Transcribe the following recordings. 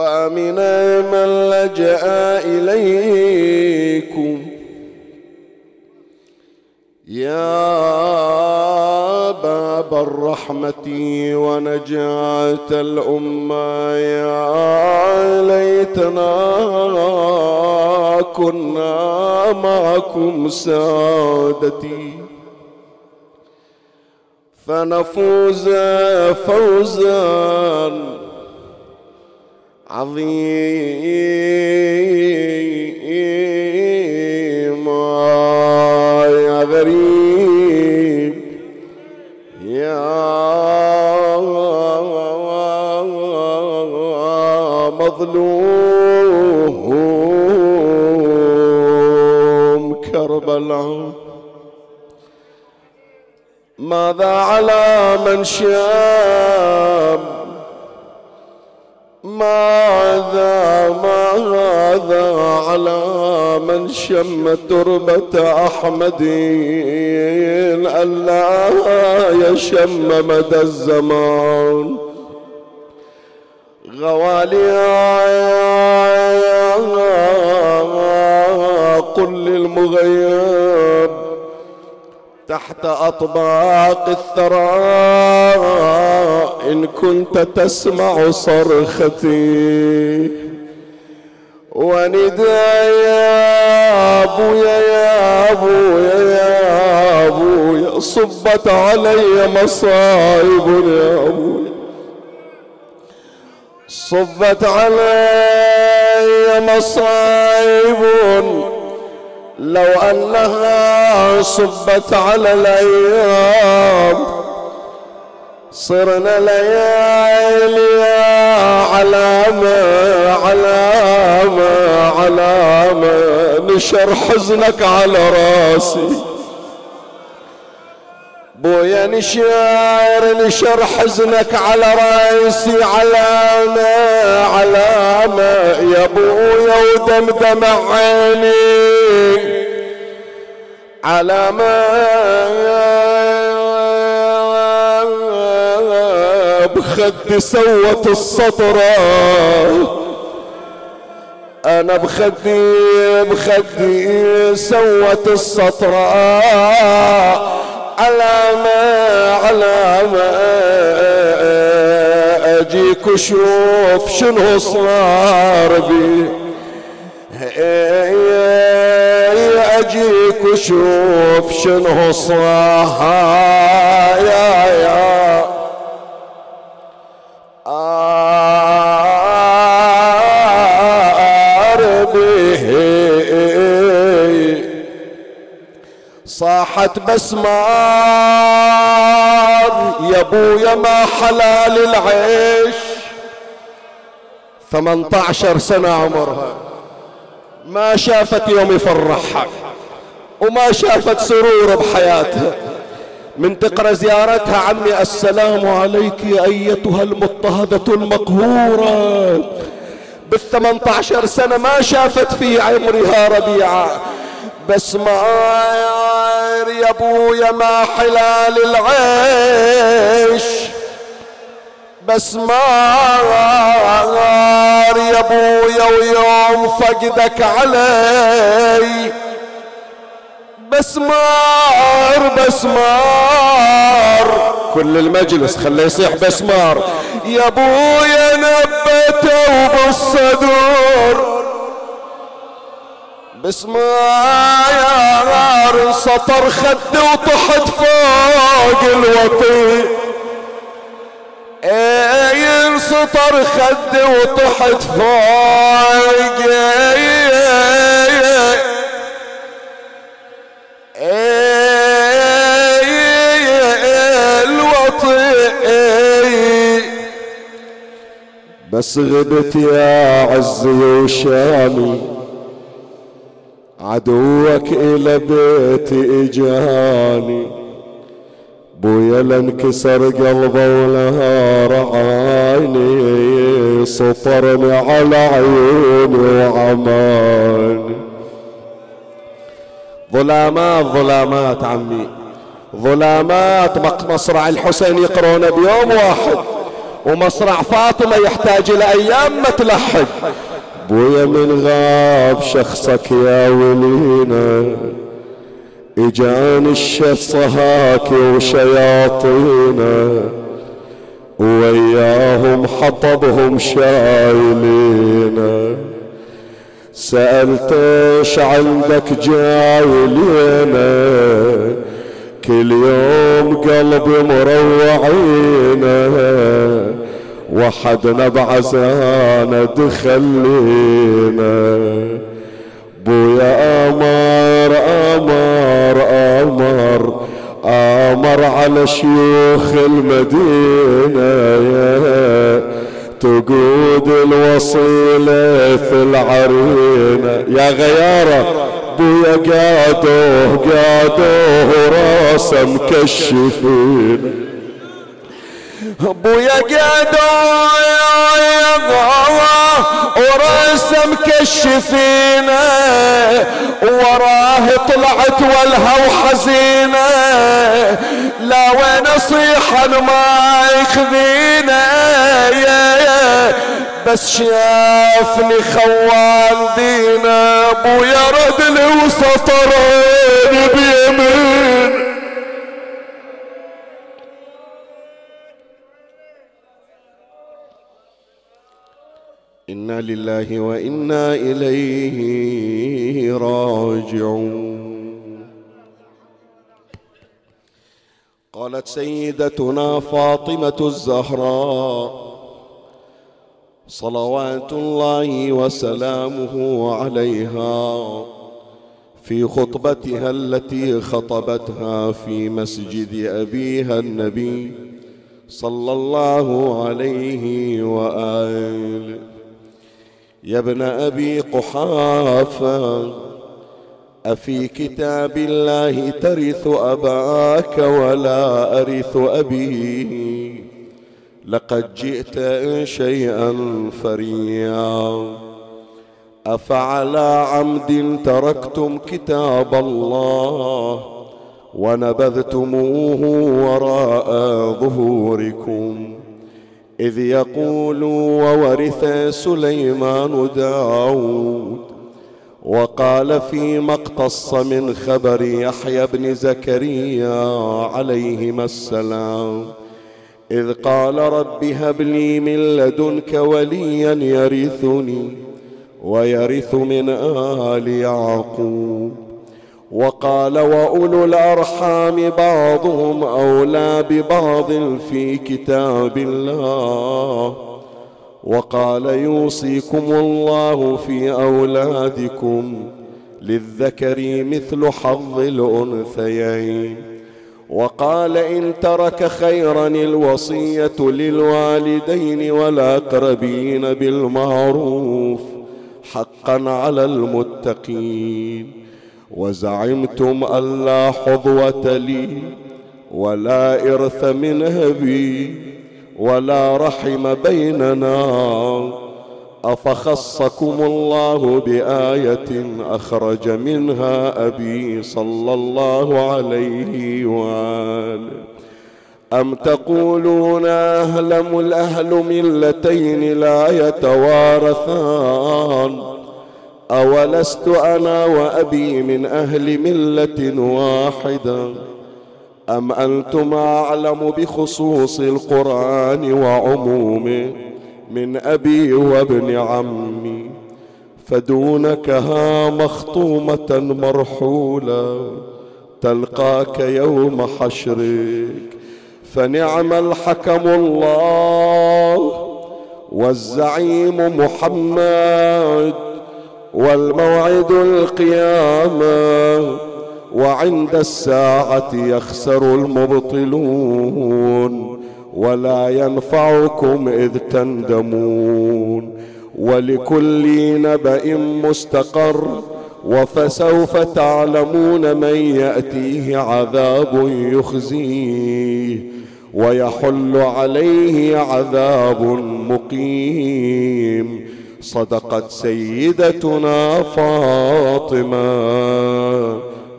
وامن من لجأ إليكم. يا باب الرحمة ونجاه الأمة يا ليتنا كنا معكم سادتي. فنفوز فوزا عظيما يا غريب يا مظلوم كربلاء. ماذا على من شاب شم تربة أحمد ألا يشم مدى الزمان. غوالي قل للمغيب تحت أطباق الثرى إن كنت تسمع صرختي. ونداء يا أبويا يا أبويا يا أبويا صبت علي مصائب يا أبويا. صبت علي مصائب. لو أنها صبت على الأيام صرنا ليالي علامة علامة علامة نشر حزنك على راسي. بويا نشار نشر حزنك على راسي. علامة علامة يا بويا ودمدم عيني. علامة بخدي سوت السطرة أنا بخدي بخدي سوت السطرة علامة علامة. أجيك وشوف شنو صار بي. أجيك وشوف شنو صار. يا يا. صاحت بسمار يا أبويا ما حلال العيش. ثمانية عشر سنة عمرها. ما شافت يوم يفرحها وما شافت سرور بحياتها. من تقرأ زيارتها عمي السلام عليك أيتها المضطهدة المقهورة. بالثمانية عشر سنة ما شافت في عمرها ربيعة. بس ما يا أبويا ما حلال العيش. بس ما يا أبويا ويوم فقدك علي. بسمار بسمار كل المجلس خليه يصيح بسمار يا أبويا نبته بالصدور. بسمار سطر خدي وطحت فوق الوطي. إيه سطر خدي وطحت فوق؟ بس غبت يا عزي وشامي. عدوك إلى بيتي إجاني بويا لانكسر قلبه ولهار عيني سطرني على عيوني وعماني. ظلامات ظلامات عمي. ظلامات مصرع الحسين يقرون بيوم واحد ومصرع فاطمة يحتاج إلى أيام ما تلحق بويا من غاب شخصك يا ولينا. اجاني الشصهاك وشياطينا. وياهم حطبهم شايلينا سألت إيش عندك جايلينا كل يوم قلبي مروعينا وحدنا بعزانة دخلينا. بويا أمر أمر أمر أمر على شيوخ المدينة. يا تقود الوصيلة في العرينة. يا غيارة بويا قادوه قادوه راسه مكشفين. ابويا قادوه وراسه مكشفينه وراه طلعت والها وحزينة. لا وين اصيح ما يخذينا يا يا بس شافني خوان دينا ابويا ردني وسطرني بيمين. إنا لله وإنا إليه راجعون. قالت سيدتنا فاطمة الزهراء صلوات الله وسلامه عليها في خطبتها التي خطبتها في مسجد أبيها النبي صلى الله عليه وآله. يا ابن أبي قحافة أفي كتاب الله ترث أباك ولا أرث أبي؟ لقد جئت شيئا فريا. أفعلى عمد تركتم كتاب الله ونبذتموه وراء ظهوركم؟ إذ يقول وورث سليمان داود وقال فيما اقتص من خبر يحيى بن زكريا عليهما السلام إذ قال رب هب لي من لدنك وليا يرثني ويرث من آل يعقوب. وقال وأولو الأرحام بعضهم أولى ببعض في كتاب الله. وقال يوصيكم الله في أولادكم للذكر مثل حظ الأنثيين. وقال إن ترك خيرا الوصية للوالدين والأقربين بالمعروف حقا على المتقين. وزعمتم ألا حظوة لي ولا إرث من أبي ولا رحم بيننا. أفخصكم الله بآية أخرج منها أبي صلى الله عليه وآله. أم تقولون أهلم الأهل ملتين لا يتوارثان؟ أولست أنا وأبي من أهل ملة واحدة؟ أم أنتم أعلم بخصوص القرآن وعمومه من أبي وابن عمي؟ فدونك ها مخطومة مرحولة تلقاك يوم حشرك. فنعم الحكم الله والزعيم محمد. والموعد القيامة وعند الساعة يخسر المبطلون ولا ينفعكم إذ تندمون. ولكل نبأ مستقر وفسوف تعلمون من يأتيه عذاب يخزيه ويحل عليه عذاب مقيم. صدقت سيدتنا فاطمة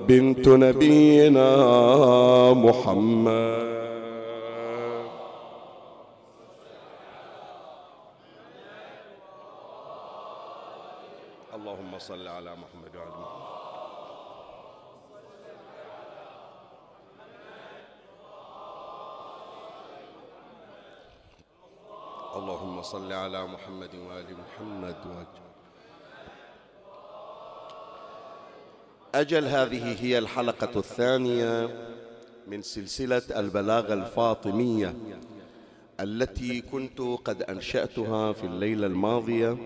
بنت نبينا محمد. اللهم صل على محمد وعلى محمد. اللهم صل على محمد وآل محمد وأجل أجل هذه هي الحلقة الثانية من سلسلة البلاغة الفاطمية التي كنت قد أنشأتها في الليلة الماضية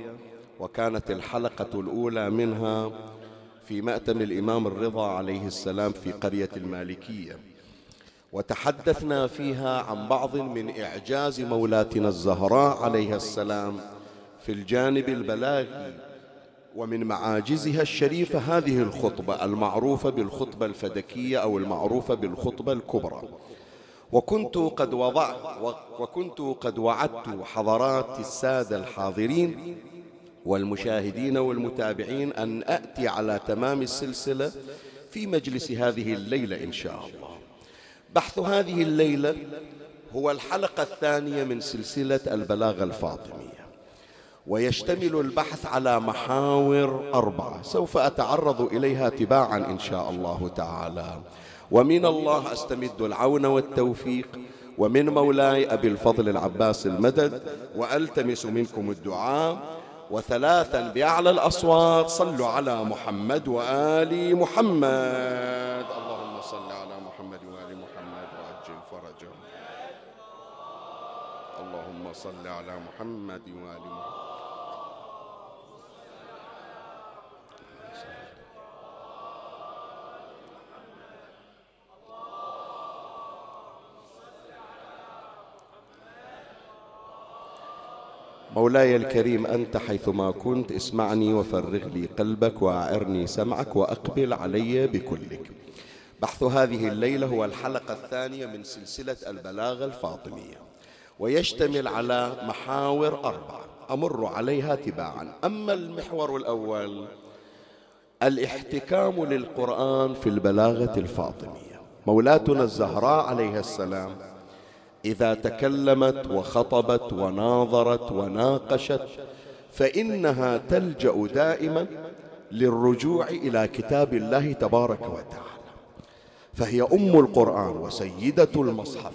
وكانت الحلقة الأولى منها في مأتم الإمام الرضا عليه السلام في قرية المالكية. وتحدثنا فيها عن بعض من إعجاز مولاتنا الزهراء عليها السلام في الجانب البلاغي ومن معاجزها الشريفة هذه الخطبة المعروفة بالخطبة الفدكية أو المعروفة بالخطبة الكبرى. وكنت قد وضعت وكنت قد وعدت حضرات السادة الحاضرين والمشاهدين والمتابعين أن أتي على تمام السلسلة في مجلس هذه الليلة إن شاء الله. بحث هذه الليلة هو الحلقة الثانية من سلسلة البلاغة الفاطمية. ويشتمل البحث على محاور أربعة. سوف أتعرض إليها تباعا إن شاء الله تعالى. ومن الله أستمد العون والتوفيق. ومن مولاي أبي الفضل العباس المدد. وألتمس منكم الدعاء. وثلاثا بأعلى الأصوات صلوا على محمد وآل محمد. اللهم صل على محمد وآل محمد وأجل فرجهم. اللهم صل على محمد وآل محمد. مولاي الكريم أنت حيثما كنت اسمعني وفرغ لي قلبك وأعرني سمعك وأقبل علي بكلك. بحث هذه الليلة هو الحلقة الثانية من سلسلة البلاغة الفاطمية. ويشتمل على محاور أربعة. أمر عليها تباعا. أما المحور الأول الاحتكام للقرآن في البلاغة الفاطمية. مولاتنا الزهراء عليها السلام. إذا تكلمت وخطبت وناظرت وناقشت فإنها تلجأ دائما للرجوع إلى كتاب الله تبارك وتعالى. فهي أم القرآن وسيدة المصحف.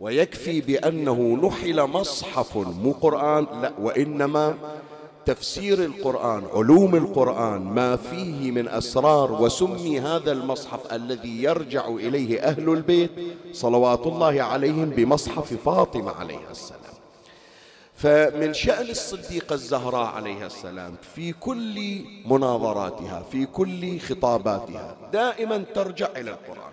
ويكفي بأنه نحل مصحف مو قرآن لا وإنما تفسير القرآن علوم القرآن ما فيه من أسرار وسمي هذا المصحف الذي يرجع إليه أهل البيت صلوات الله عليهم بمصحف فاطمة عليها السلام. فمن شأن الصديقة الزهراء عليها السلام في كل مناظراتها في كل خطاباتها دائما ترجع إلى القرآن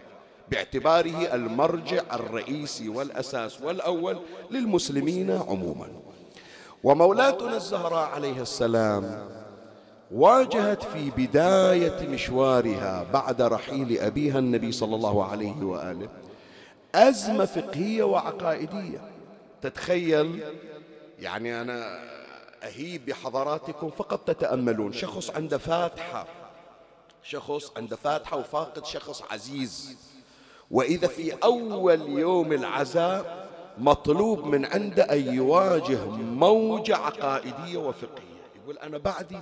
باعتباره المرجع الرئيسي والأساس والأول للمسلمين عموما. ومولاتنا الزهراء عليه السلام واجهت في بداية مشوارها بعد رحيل أبيها النبي صلى الله عليه وآله أزمة فقهية وعقائدية. تتخيل؟ يعني أنا أهيب بحضراتكم فقط تتأملون. شخص عنده فاتحة شخص عنده فاتحة وفاقد شخص عزيز. وإذا في أول يوم العزاء مطلوب من عنده أن يواجه موجة عقائدية وفقهية. يقول أنا بعدي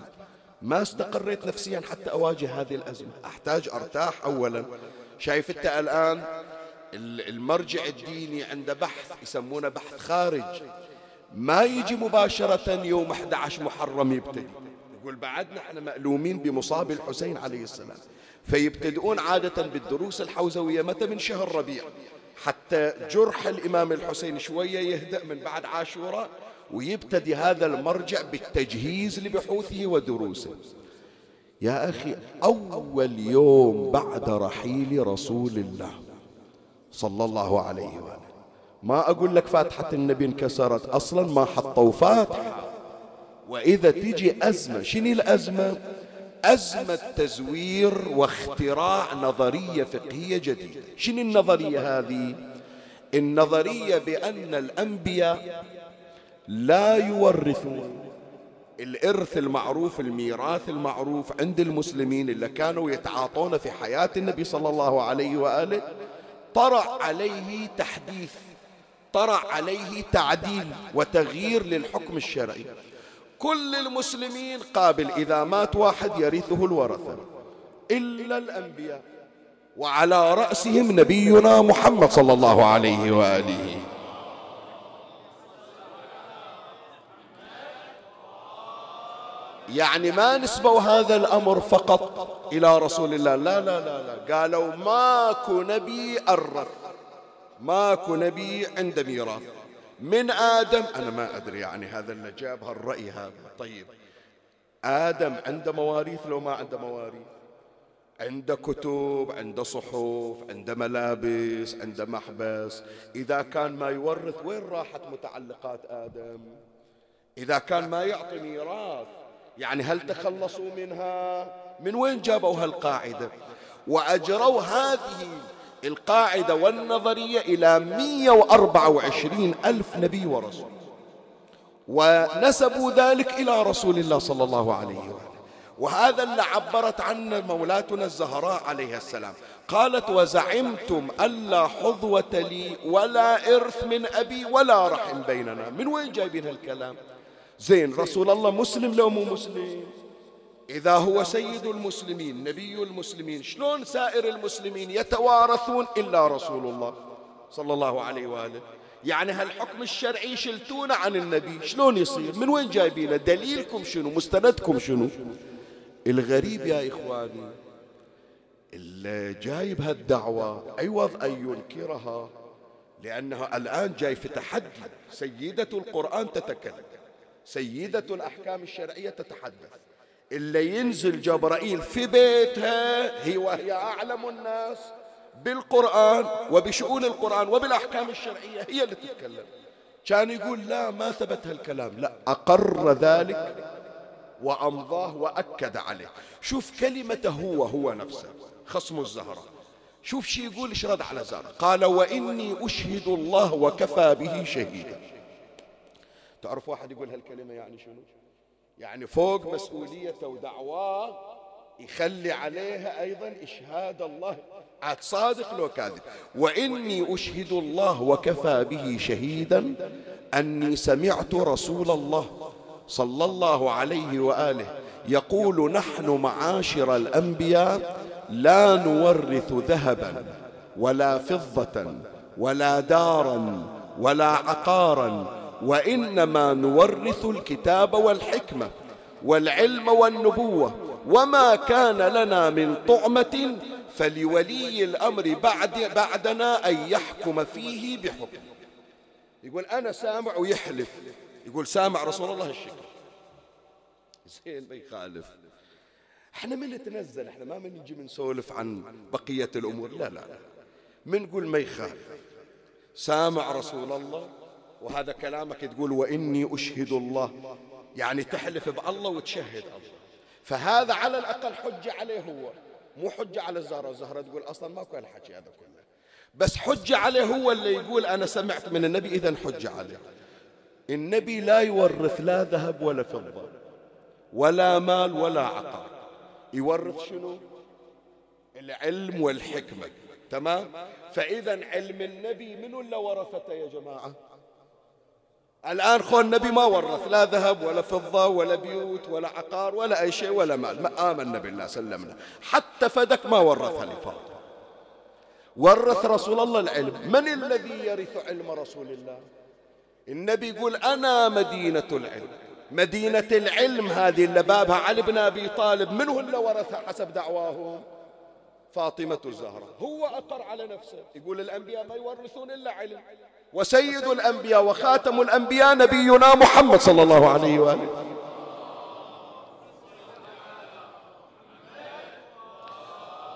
ما استقريت نفسيا حتى أواجه هذه الأزمة. أحتاج أرتاح أولا. شايف أنت الآن المرجع الديني عنده بحث يسمونه بحث خارج. ما يجي مباشرة يوم 11 محرم يبتدي. يقول بعدنا إحنا مألومين بمصاب الحسين عليه السلام. فيبتدئون عادة بالدروس الحوزوية متى؟ من شهر ربيع. حتى جرح الإمام الحسين شوية يهدأ من بعد عاشوراء ويبتدي هذا المرجع بالتجهيز لبحوثه ودروسه. يا أخي أول يوم بعد رحيل رسول الله صلى الله عليه وآله. ما أقول لك فاتحة النبي انكسرت أصلا ما حطوا فاتحة. وإذا تجي أزمة شنو الأزمة؟ أزمة تزوير واختراع نظرية فقهية جديدة. شنو النظرية هذه؟ النظرية بأن الأنبياء لا يورثون الإرث المعروف الميراث المعروف عند المسلمين اللي كانوا يتعاطون في حياة النبي صلى الله عليه وآله. طرأ عليه تحديث طرأ عليه تعديل وتغيير للحكم الشرعي. كل المسلمين قابل إذا مات واحد يرثه الورثة. إلا الأنبياء. وعلى رأسهم نبينا محمد صلى الله عليه وآله. يعني ما نسبوا هذا الأمر فقط إلى رسول الله. لا لا لا لا. قالوا ماكو نبي أرث. ماكو نبي عنده ميراث. من آدم. أنا ما أدري يعني هذا اللي جاب هالرأي هذا. طيب. آدم عنده مواريث لو ما عنده مواريث؟ عنده كتب عنده صحف عنده ملابس عنده محبس. إذا كان ما يورث وين راحت متعلقات آدم؟ إذا كان ما يعطي ميراث يعني هل تخلصوا منها؟ من وين جابوا هالقاعدة؟ وأجروا هذه القاعدة والنظرية إلى 124 ألف نبي ورسول. ونسبوا ذلك إلى رسول الله صلى الله عليه وآله. وهذا اللي عبرت عنه مولاتنا الزهراء عليها السلام. قالت وزعمتم ألا حظوة لي ولا إرث من أبي ولا رحم بيننا. من وين جايبين هالكلام؟ زين رسول الله مسلم لو مو مسلم؟ إذا هو سيد المسلمين نبي المسلمين شلون سائر المسلمين يتوارثون إلا رسول الله صلى الله عليه وآله؟ يعني هالحكم الشرعي شلتونه عن النبي شلون يصير؟ من وين جايبينه؟ دليلكم شنو؟ مستندكم شنو؟ الغريب يا إخواني اللي جايب هالدعوة عوض أن ينكرها لأنه الآن جاي في تحدي. سيدة القرآن تتكلم سيدة الأحكام الشرعية تتحدث. اللي ينزل جبرائيل في بيتها هي وهي. أعلم الناس بالقرآن وبشؤون القرآن وبالأحكام الشرعية هي اللي تتكلم. كان يقول لا ما ثبت هالكلام. لا أقر ذلك وأمضاه وأكد عليه. شوف كلمته هو هو نفسه خصم الزهرة. شوف شي يقول إيش رد على زهرة؟ قال وإني أشهد الله وكفى به شهيدا. تعرف واحد يقول هالكلمة يعني شنو؟ يعني فوق مسؤوليته ودعواه يخلي عليها أيضا إشهاد الله. عاد صادق لو كاذب. وإني أشهد الله وكفى به شهيدا أني سمعت رسول الله صلى الله عليه وآله يقول نحن معاشر الأنبياء لا نورث ذهبا ولا فضة ولا دارا ولا عقارا وإنما نورث الكتاب والحكمة والعلم والنبوة وما كان لنا من طعمة فلولي الأمر بعد بعدنا أن يحكم فيه بحكم. يقول أنا سامع ويحلف يقول سامع رسول الله الشكر. زين ما يخالف. إحنا من نتنزل؟ إحنا ما من نجي بنسولف عن بقية الأمور. لا لا لا. من نقول ما يخالف. سامع رسول الله؟ وهذا كلامك تقول وإني أشهد الله. يعني تحلف بالله وتشهد الله. فهذا على الأقل حجة عليه هو. مو حجة على الزهرة. الزهرة تقول أصلا ما كان الحكي هذا كله. بس حجة عليه هو اللي يقول أنا سمعت من النبي إذا حجة عليه. النبي لا يورث لا ذهب ولا فضة ولا مال ولا عقار. يورث شنو؟ العلم والحكمة. تمام؟ فإذا علم النبي من اللي ورثته يا جماعة؟ الآن خو النبي ما ورث لا ذهب ولا فضة ولا بيوت ولا عقار ولا أي شيء ولا مال. ما آمنا بالله سلمنا حتى فدك ما ورثها لفاطمة ورث رسول الله العلم. من الذي يرث علم رسول الله؟ النبي يقول أنا مدينة العلم. مدينة العلم هذه اللي بابها علي بن أبي طالب. من هو اللي ورثها حسب دعواهم؟ فاطمة الزهراء. هو أقر على نفسه. يقول الأنبياء ما يورثون إلا علم. وسيد الأنبياء وخاتم الأنبياء نبينا محمد صلى الله عليه وآله.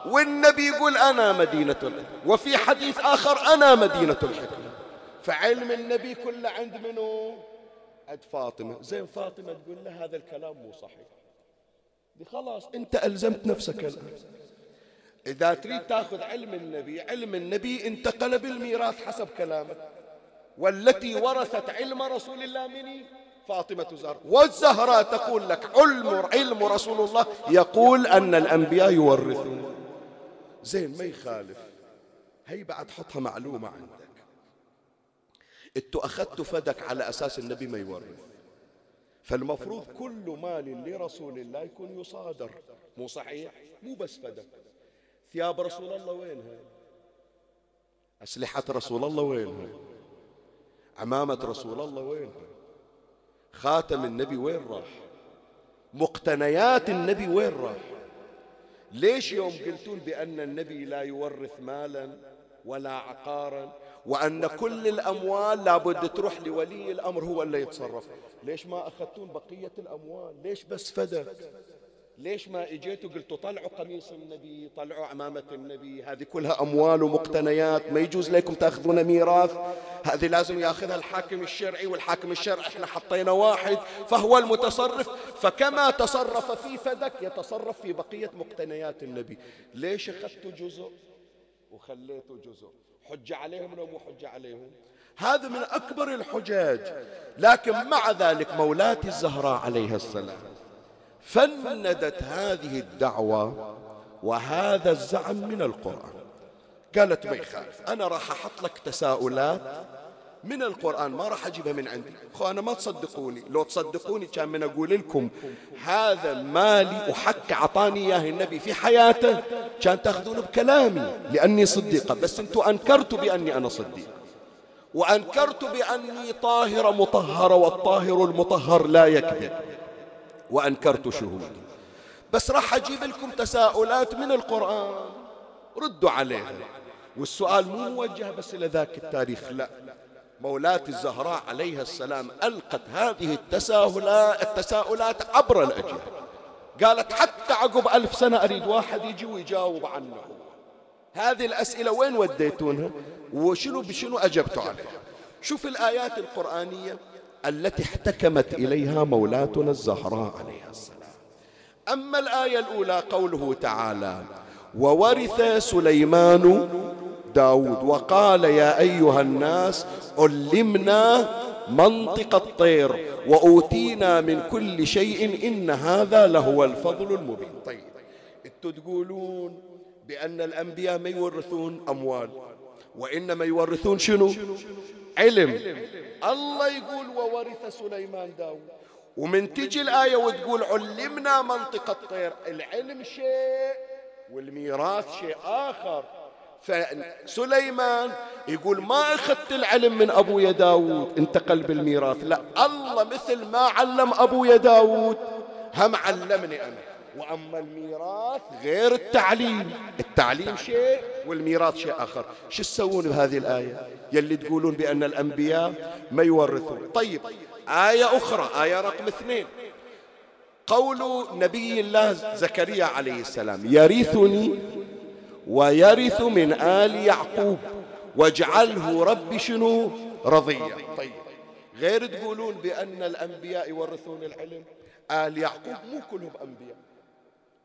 والنبي يقول أنا مدينة العلم وفي حديث آخر أنا مدينة الحكمة. فعلم النبي كله عند منو؟ عند فاطمة. زين فاطمة تقول له هذا الكلام مو صحيح. خلاص أنت ألزمت نفسك الآن. إذا تريد تأخذ علم النبي علم النبي انتقل بالميراث حسب كلامك. والتي ورثت علم رسول الله مني فاطمة الزهراء والزهراء تقول لك علم علم رسول الله. يقول أن الأنبياء يورثون. زين ما يخالف. هي بعد حطها معلومة عندك. أنتوا أخذتوا فدك على أساس النبي ما يورث. فالمفروض كل مال لرسول الله يكون يصادر. مو صحيح؟ مو بس فدك. ثياب رسول الله وينها؟ أسلحة رسول الله وينها؟ عمامة رسول الله. وينها خاتم النبي وين راح؟ مقتنيات النبي وين راح؟ ليش يوم قلتون بأن النبي لا يورث مالا ولا عقارا وأن كل الأموال لابد تروح لولي الأمر هو اللي يتصرف. ليش ما أخذتون بقية الأموال؟ ليش بس فدك ليش ما اجيتوا قلتوا طلعوا قميص النبي طلعوا عمامة النبي هذه كلها أموال ومقتنيات ما يجوز لكم تأخذون ميراث. هذه لازم يأخذها الحاكم الشرعي والحاكم الشرعي إحنا حطينا واحد فهو المتصرف. فكما تصرف في فدك يتصرف في بقية مقتنيات النبي. ليش أخذتوا جزء؟ وخليتوا جزء. حجة عليهم لو مو حجة عليهم؟ هذا من أكبر الحجاج. لكن مع ذلك مولاتي الزهراء عليها السلام. فندت هذه الدعوة وهذا الزعم من القرآن. قالت ما يخالف أنا راح أحط لك تساؤلات من القرآن ما راح أجيبها من عندي. أخو أنا ما تصدقوني. لو تصدقوني كان من أقول لكم هذا مالي وحق أعطاني إياه النبي في حياته كان تأخذون بكلامي لأني صديقة بس أنتم أنكرتوا بأني أنا صديق. وأنكرت بأني طاهرة مطهرة والطاهر المطهر لا يكذب. وأنكرت شهودي. بس راح أجيب لكم تساؤلات من القرآن. ردوا عليها. والسؤال مو موجه بس إلى ذاك التاريخ لا. مولات الزهراء عليها السلام ألقت هذه التساؤلات, التساؤلات عبر الأجيال. قالت حتى عقب ألف سنة أريد واحد يجي ويجاوب عنه. هذه الأسئلة وين وديتونها؟ وشنو بشنو أجبتوا عليها؟ شوف الآيات القرآنية. التي احتكمت إليها مولاتنا الزهراء عليها السلام. أما الآية الأولى قوله تعالى وورث سليمان داود وقال يا أيها الناس علمنا منطق الطير وأوتينا من كل شيء إن هذا لهو الفضل المبين. طيب أنتوا تقولون بأن الأنبياء ما يورثون أموال وإنما يورثون شنو؟ علم. الله يقول وورث سليمان داود. ومن تجي الآية وتقول علمنا منطق الطير. العلم شيء والميراث شيء آخر. فسليمان يقول ما أخذت العلم من أبويا داود. انتقل بالميراث لا الله مثل ما علم أبويا داود. هم علمني أنا. وأما الميراث غير التعليم. التعليم شيء والميراث شيء آخر. شو تسوون بهذه الآية؟ يلي تقولون بأن الأنبياء ما يورثون. طيب آية أخرى آية رقم اثنين. قول نبي الله زكريا عليه السلام يرثني ويرث من آل يعقوب واجعله ربي شنو؟ رضيا. طيب غير تقولون بأن الأنبياء يورثون العلم؟ آل يعقوب مو كلهم أنبياء.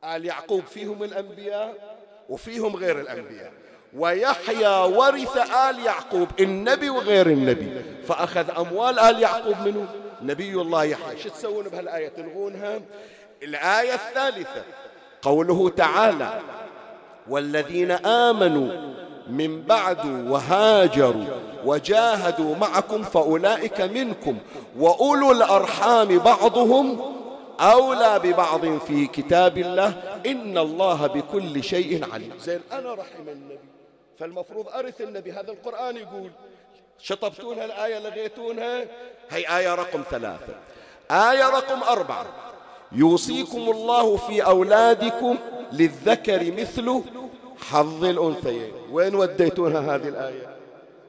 آل يعقوب فيهم الأنبياء وفيهم غير الأنبياء. ويحيى ورث آل يعقوب النبي وغير النبي. فأخذ أموال آل يعقوب منه. نبي الله يحيى. شو تسوون بهالآية؟ تلغونها؟ الآية الثالثة قوله تعالى والذين آمنوا من بعد وهاجروا وجاهدوا معكم فأولئك منكم وأولو الأرحام بعضهم أولى ببعض في كتاب الله. إن الله بكل شيء عليم. زين أنا رحم النبي. فالمفروض أرث النبي. هذا القرآن يقول شطبتونها الآية لغيتونها هي آية رقم ثلاثة. آية رقم أربعة. يوصيكم الله في أولادكم للذكر مثل حظ الأنثيين. وين وديتونها هذه الآية؟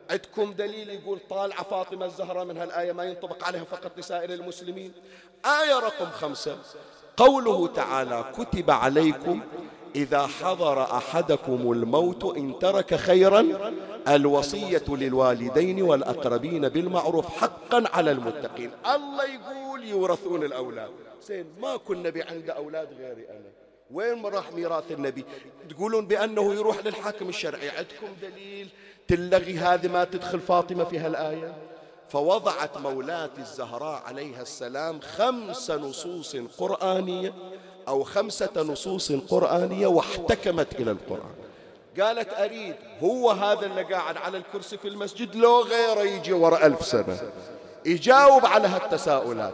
عندكم دليل يقول طالعة فاطمة الزهراء من هالآية ما ينطبق عليها فقط لسائر المسلمين آية رقم خمسة. قوله تعالى كتب عليكم إذا حضر أحدكم الموت إن ترك خيرا الوصية للوالدين والأقربين بالمعروف حقا على المتقين. الله يقول يورثون الأولاد. زين ما كن نبي عنده أولاد غيري أنا. وين راح ميراث النبي؟ تقولون بأنه يروح للحاكم الشرعي. عندكم دليل تلغي هذه ما تدخل فاطمة في هالآية؟ فوضعت مولاة الزهراء عليها السلام خمس نصوص قرآنية. أو خمسة نصوص قرآنية واحتكمت إلى القرآن. قالت أريد هو هذا اللي قاعد على الكرسي في المسجد؟ لو غيره يجي وراء ألف سنة. يجاوب على هالتساؤلات.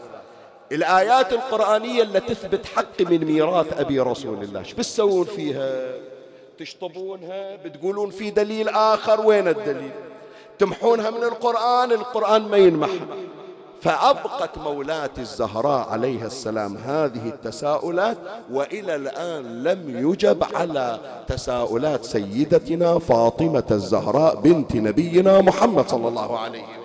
الآيات القرآنية اللي تثبت حق من ميراث أبي رسول الله شو بتسوون فيها؟ تشطبونها؟ بتقولون في دليل آخر؟ وين الدليل؟ تمحونها من القرآن؟ القرآن ما ينمح. فأبقت مولاة الزهراء عليها السلام. هذه التساؤلات وإلى الآن لم يجب على تساؤلات سيدتنا فاطمة الزهراء بنت نبينا محمد صلى الله عليه وسلم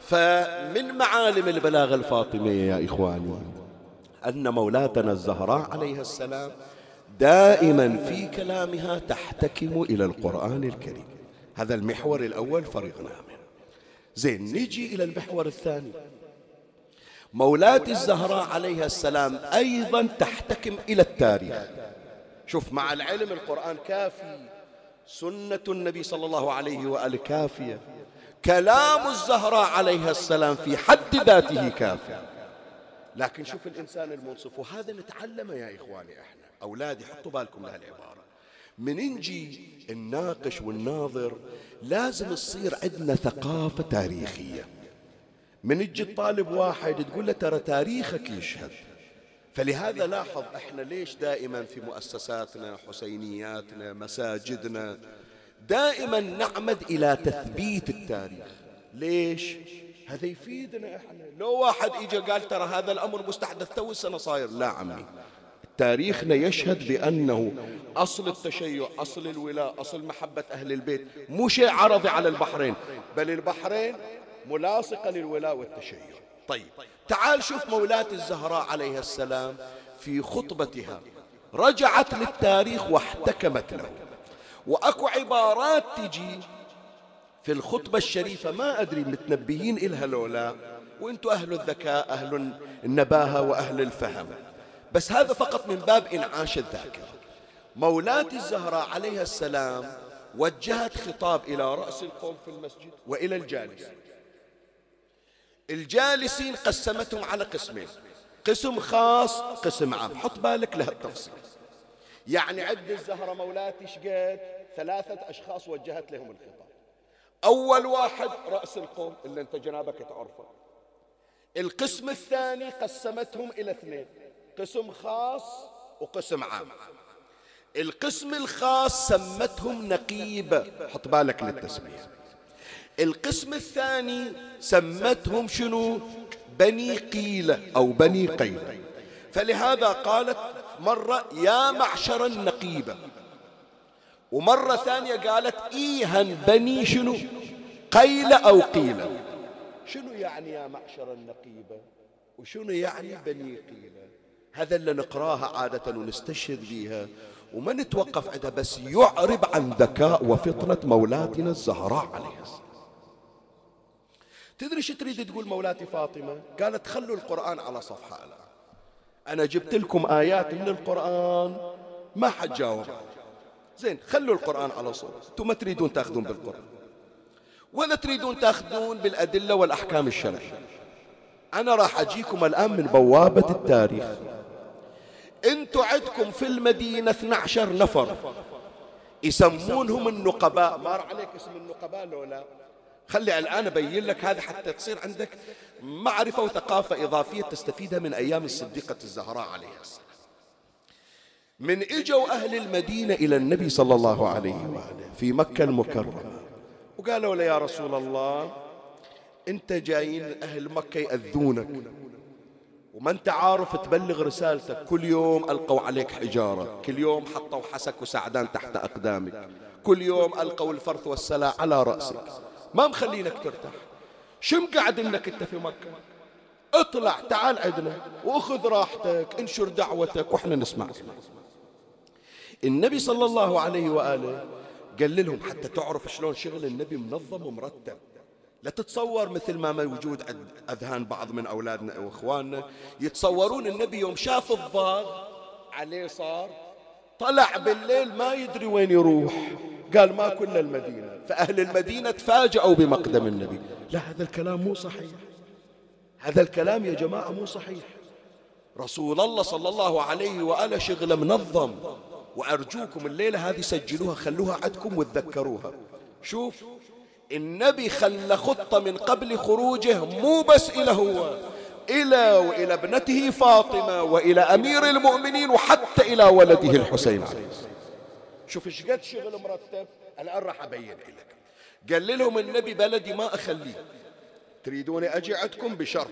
فمن معالم البلاغة الفاطمية يا إخواني أن مولاتنا الزهراء عليها السلام دائما في كلامها تحتكم إلى القرآن الكريم. هذا المحور الأول فرغنا منه زين نجي إلى المحور الثاني. مولاة الزهراء عليها السلام أيضا تحتكم إلى التاريخ. شوف مع العلم القرآن كافي سنة النبي صلى الله عليه وآله كافية. كلام الزهراء عليها السلام في حد ذاته كافي. لكن شوف الإنسان المنصف وهذا نتعلمه يا إخواني إحنا. أولادي حطوا بالكم لهالعبارة. من نجي الناقش والناظر لازم تصير عندنا ثقافة تاريخية. من يجي الطالب واحد تقول له ترى تاريخك يشهد. فلهذا لاحظ إحنا ليش دائما في مؤسساتنا حسينياتنا مساجدنا دائما نعمد إلى تثبيت التاريخ. ليش؟ هذا يفيدنا إحنا. لو واحد اجى قال ترى هذا الأمر مستحدث تو السنة صاير. لا عمي. تاريخنا يشهد بأنه أصل التشيع أصل الولاء أصل محبة أهل البيت مو شيء عرضي على البحرين بل البحرين ملاصقه للولاء والتشيع. طيب تعال شوف مولاة الزهراء عليها السلام في خطبتها. رجعت للتاريخ واحتكمت له. وأكو عبارات تجي في الخطبة الشريفة ما أدري متنبهين إلها لولا. وأنتم أهل الذكاء أهل النباهة وأهل الفهم. بس هذا فقط من باب إنعاش الذاكرة. مولاة الزهراء عليها السلام وجهت خطاب إلى رأس القوم في المسجد وإلى الجالسين الجالسين قسمتهم على قسمين. قسم خاص قسم عام. حط بالك له التفصيل يعني عد الزهرة مولاتي شقد ثلاثة أشخاص وجهت لهم الخطاب. أول واحد رأس القوم اللي أنت جنابك تعرفه. القسم الثاني قسمتهم إلى اثنين. قسم خاص وقسم عام. القسم الخاص سمتهم نقيبة حط بالك للتسمية. القسم الثاني سمتهم شنو؟ بني قيلة أو بني قيلة فلهذا قالت مرة يا معشر النقيبة ومرة ثانية قالت إيها بني شنو؟ قيلة أو قيلة شنو يعني يا معشر النقيبة وشنو يعني بني قيلة هذا اللي نقراها عادة ونستشهد بها وما نتوقف عندها بس يعرب عن ذكاء وفطنة مولاتنا الزهراء السلام. تدري شو تريد تقول مولاتي فاطمة؟ قالت خلوا القرآن على صفحة الآن أنا جبت لكم آيات من القرآن ما حد جاوب. زين خلوا القرآن على صورة أنتم ما تريدون تأخذون بالقرآن. ولا تريدون تأخذون بالأدلة والأحكام الشرعية. أنا راح أجيكم الآن من بوابة التاريخ. أنتم عندكم في المدينة 12 نفر. يسمونهم النقباء. مر عليك اسم النقباء لو لا؟ خلي الآن أبين لك هذا حتى تصير عندك معرفة وثقافة إضافية تستفيدها من أيام الصديقة الزهراء عليها السلام. من إجوا أهل المدينة إلى النبي صلى الله عليه وآله في مكة المكرمة. وقالوا له يا رسول الله أنت جايين أهل مكة يأذونك. وما أنت عارف تبلغ رسالتك. كل يوم ألقوا عليك حجارة. كل يوم حطوا حسك وسعدان تحت أقدامك. كل يوم ألقوا الفرث والسلاع على رأسك. ما مخلينك ترتاح. شم قاعد إنك أنت في مكة؟ اطلع تعال عندنا واخذ راحتك انشر دعوتك وإحنا نسمع. النبي صلى الله عليه وآله قال لهم حتى تعرف شلون شغل النبي منظم ومرتب. لا تتصور مثل ما موجود عند أذهان بعض من أولادنا وإخواننا يتصورون النبي يوم شاف الضاد عليه صار طلع بالليل ما يدري وين يروح. قال ما كل المدينة. فأهل المدينة تفاجأوا بمقدم النبي. لا هذا الكلام مو صحيح. هذا الكلام يا جماعة مو صحيح. رسول الله صلى الله عليه وآله شغل منظم. وأرجوكم الليلة هذه سجلوها خلوها عندكم وتذكروها. شوف النبي خلى خطة من قبل خروجه مو بس إلى هو إلى وإلى ابنته فاطمة وإلى أمير المؤمنين وحتى إلى ولده الحسين عليه السلام. شوف إيش قد شغل مرتب؟ الآن راح أبين لك قال لهم النبي بلدي ما أخليه. تريدوني أجي عندكم بشرط.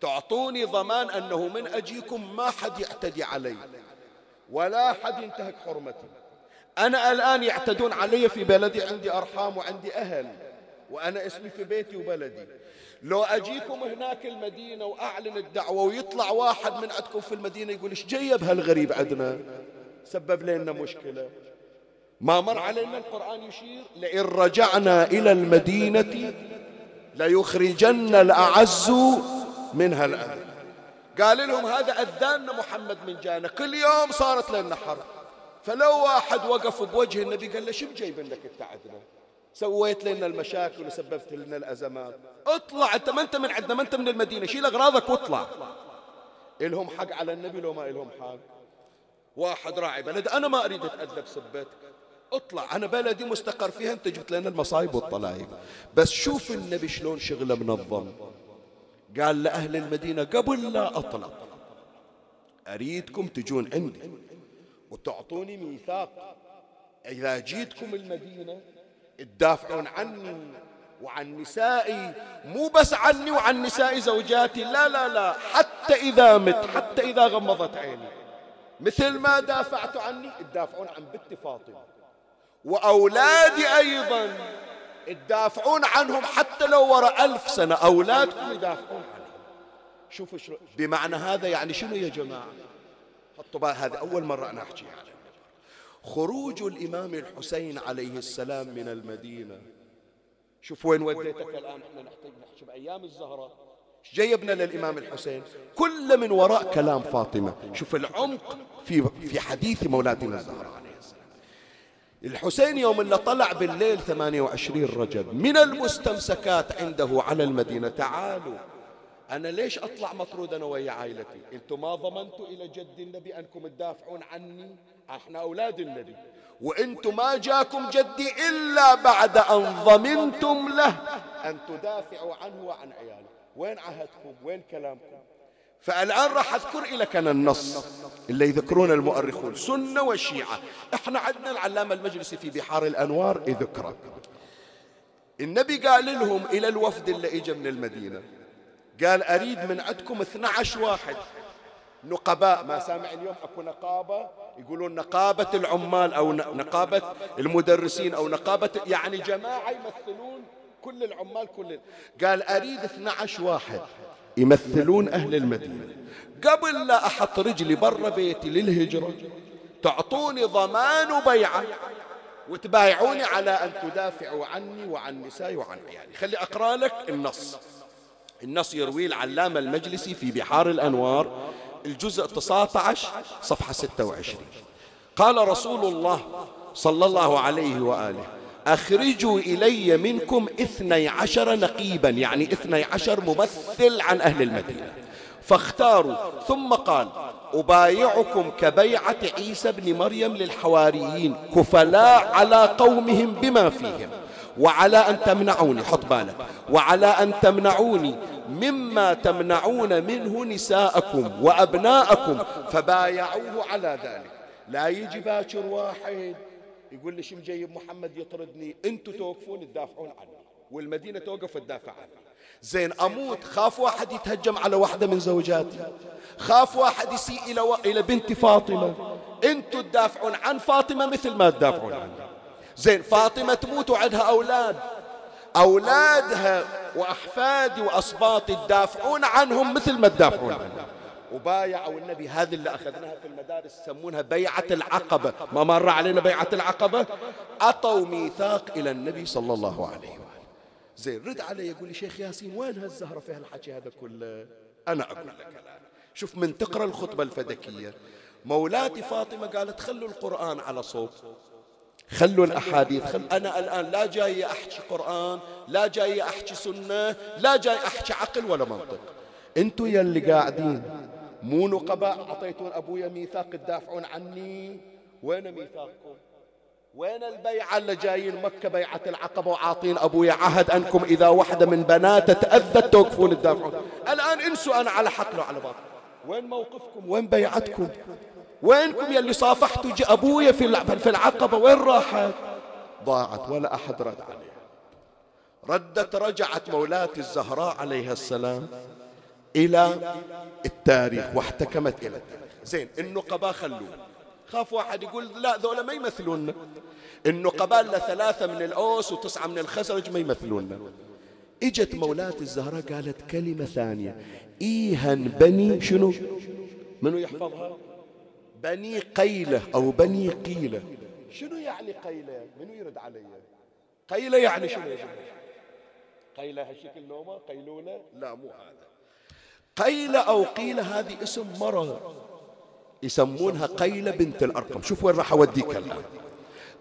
تعطوني ضمان أنه من أجيكم ما حد يعتدي علي. ولا حد ينتهك حرمتي. أنا الآن يعتدون علي في بلدي عندي أرحام وعندي أهل وأنا اسمي في بيتي وبلدي. لو أجيكم هناك المدينة وأعلن الدعوة ويطلع واحد من عندكم في المدينة يقول إيش جيب هالغريب عندنا؟ سبب لنا مشكلة. ما مر علينا القرآن يشير لئن رجعنا إلى المدينة ليخرجن الأعز منها الأذل قال لهم هذا أذاننا محمد من جانا كل يوم صارت لنا حرب. فلو واحد وقف بوجه النبي قال له شو جايب لك انت عندنا؟ سويت لنا المشاكل وسببت لنا الأزمات. اطلع انت ما انت من عندنا ما انت من المدينة. شيل أغراضك واطلع. إلهم حق على النبي لو ما إلهم حق. واحد راعي بلد أنا ما أريد أتأذى بسبتك اطلع أنا بلدي مستقر فيها أنت جبت لنا المصايب والطلايب. بس شوف النبي شلون شغله منظم. قال لأهل المدينة قبل لا أطلع. أريدكم تجون عندي. وتعطوني ميثاق. إذا جيتكم المدينة تدافعون عني وعن نسائي مو بس عني وعن نساء زوجاتي لا لا لا حتى إذا مت حتى إذا غمضت عيني. مثل ما دافعت عني تدافعون عن بنت فاطمة. وأولادي أيضا تدافعون عنهم حتى لو وراء ألف سنة. أولادكم يدافعون عنهم. شوفوا شو بمعنى هذا يعني شنو يا جماعة؟ حطوا هذا أول مرة أنا أحكي على خروج الإمام الحسين عليه السلام من المدينة. شوف وين وديتك الآن؟ إحنا نحتاج نحكي بأيام الزهراء جيبنا للإمام الحسين؟ كل من وراء كلام فاطمة. شوف العمق في في حديث مولاتنا الزهراء عليه السلام. الحسين يوم اللي طلع بالليل 28 رجب من المستمسكات عنده على المدينة. تعالوا. أنا ليش أطلع مطرود أنا ويا عائلتي؟ أنتم ما ضمنتوا إلى جد النبي أنكم تدافعون عني؟ إحنا أولاد النبي. وأنتم ما جاكم جدي إلا بعد أن ضمنتم له. أن تدافعوا عنه وعن عياله. وين عهدكم؟ وين كلامكم؟ فالآن راح أذكر لك أنا النص اللي يذكرون المؤرخون سنة وشيعة. إحنا عندنا العلامة المجلسي في بحار الأنوار يذكره النبي قال لهم إلى الوفد اللي إجا من المدينة. قال أريد من عندكم 12 واحد. نقباء ما سامع اليوم؟ أكو نقابة؟ يقولون نقابة العمال أو نقابة المدرسين أو نقابة يعني جماعة يمثلون كل العمال كل قال أريد 12 واحد. يمثلون أهل المدينة. قبل لا أحط رجلي برا بيتي للهجرة تعطوني ضمان وبيعة وتبايعوني على أن تدافعوا عني وعن نسائي وعن عيالي. خلي أقرأ لك النص. النص يرويه العلامة المجلسي في بحار الأنوار الجزء 19 صفحة 26 قال رسول الله صلى الله عليه وآله أخرجوا إلي منكم اثني عشر نقيبا يعني اثني عشر ممثل عن أهل المدينة. فاختاروا ثم قال أبايعكم كبيعة عيسى بن مريم للحواريين كفلاء على قومهم بما فيهم. وعلى أن تمنعوني حط بالك. وعلى أن تمنعوني مما تمنعون منه نساءكم وأبناءكم فبايعوه على ذلك. لا يجي باكر واحد يقول لي شو مجيب محمد يطردني؟ أنتم توقفون تدافعون عني. والمدينة توقف تدافع عني. زين أموت. خاف واحد يتهجم على واحدة من زوجاتي. خاف واحد يسيء إلى, و... إلى بنت فاطمة. أنتم تدافعون عن فاطمة مثل ما تدافعون عني. زين فاطمة تموت وعندها أولاد. أولادها وأحفادي وأصباطي تدافعون عنهم مثل ما تدافعون عني وبايعوا النبي هذه اللي أخذناها في المدارس يسمونها بيعة العقبة. ما مر علينا بيعة العقبة؟ أعطوا ميثاق إلى النبي صلى الله عليه وآله. زين رد علي يقول لي شيخ ياسين وين هالزهرة في هالحكي هذا كله؟ أنا أقول لك الآن. شوف من تقرأ الخطبة الفدكية مولاتي فاطمة قالت خلوا القرآن على صوت. خلوا الأحاديث. خل... أنا الآن لا جاي أحكي قرآن لا جاي أحكي سنة لا جاي أحكي عقل ولا منطق. أنتوا يلي قاعدين مو نقباء أعطيتون أبويا ميثاق تدافعون عني؟ وين ميثاقكم؟ وين البيعة اللي جايين مكة بيعة العقبة وعاطين أبويا عهد أنكم إذا واحدة من بناته تأذت توقفون تدافعون الآن انسوا أنا على حق على باطل. وين موقفكم؟ وين بيعتكم؟ وينكم يلي صافحتوا أبويا في العقبة؟ وين راحت؟ ضاعت ولا أحد رد عليها. ردت رجعت مولاتي الزهراء عليها السلام إلى التاريخ واحتكمت إلى التاريخ. زين النقباء خلوه. خاف واحد يقول لا ذولا ما يمثلون. النقباء لا ثلاثة من الأوس وتسعة من الخزرج ما يمثلون. إجت مولات الزهراء قالت كلمة ثانية. إيهن بني شنو؟ منو يحفظها؟ بني قيلة أو بني قيلة. شنو يعني قيلة؟ منو يرد علي؟ قيلة يعني شنو قيلة هالشكل نومة قيلولة؟ لا مو هذا. قيلة أو قيلة هذه اسم مرة يسمونها قيلة بنت الأرقم شوف وين راح أوديك الآن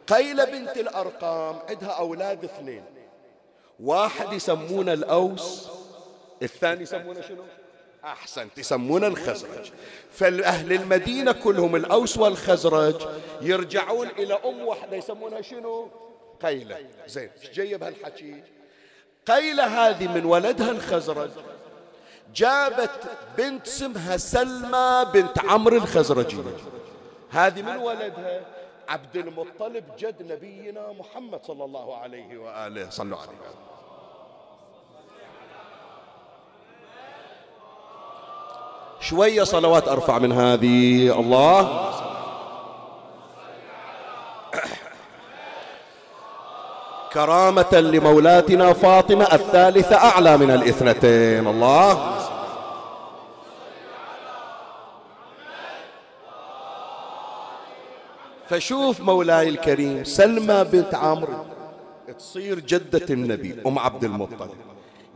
قيلة بنت الأرقام عندها أولاد اثنين. واحد يسمونه الأوس الثاني يسمونه شنو؟ أحسنت يسمونه الخزرج. فالأهل المدينة كلهم الأوس والخزرج يرجعون إلى أم واحدة يسمونها شنو؟ قيلة. زين جيب هالحكي قيلة هذه من ولدها الخزرج. جابت بنت اسمها سلمى بنت عمرو الخزرجي هذه من ولدها عبد المطلب جد نبينا محمد صلى الله عليه وآله. صلوا عليه. شوية صلوات أرفع من هذه. الله. كرامة لمولاتنا فاطمة الثالثة أعلى من الاثنتين. الله. فشوف مولاي الكريم سلمى بنت عمرو تصير جدة النبي أم عبد المطلب.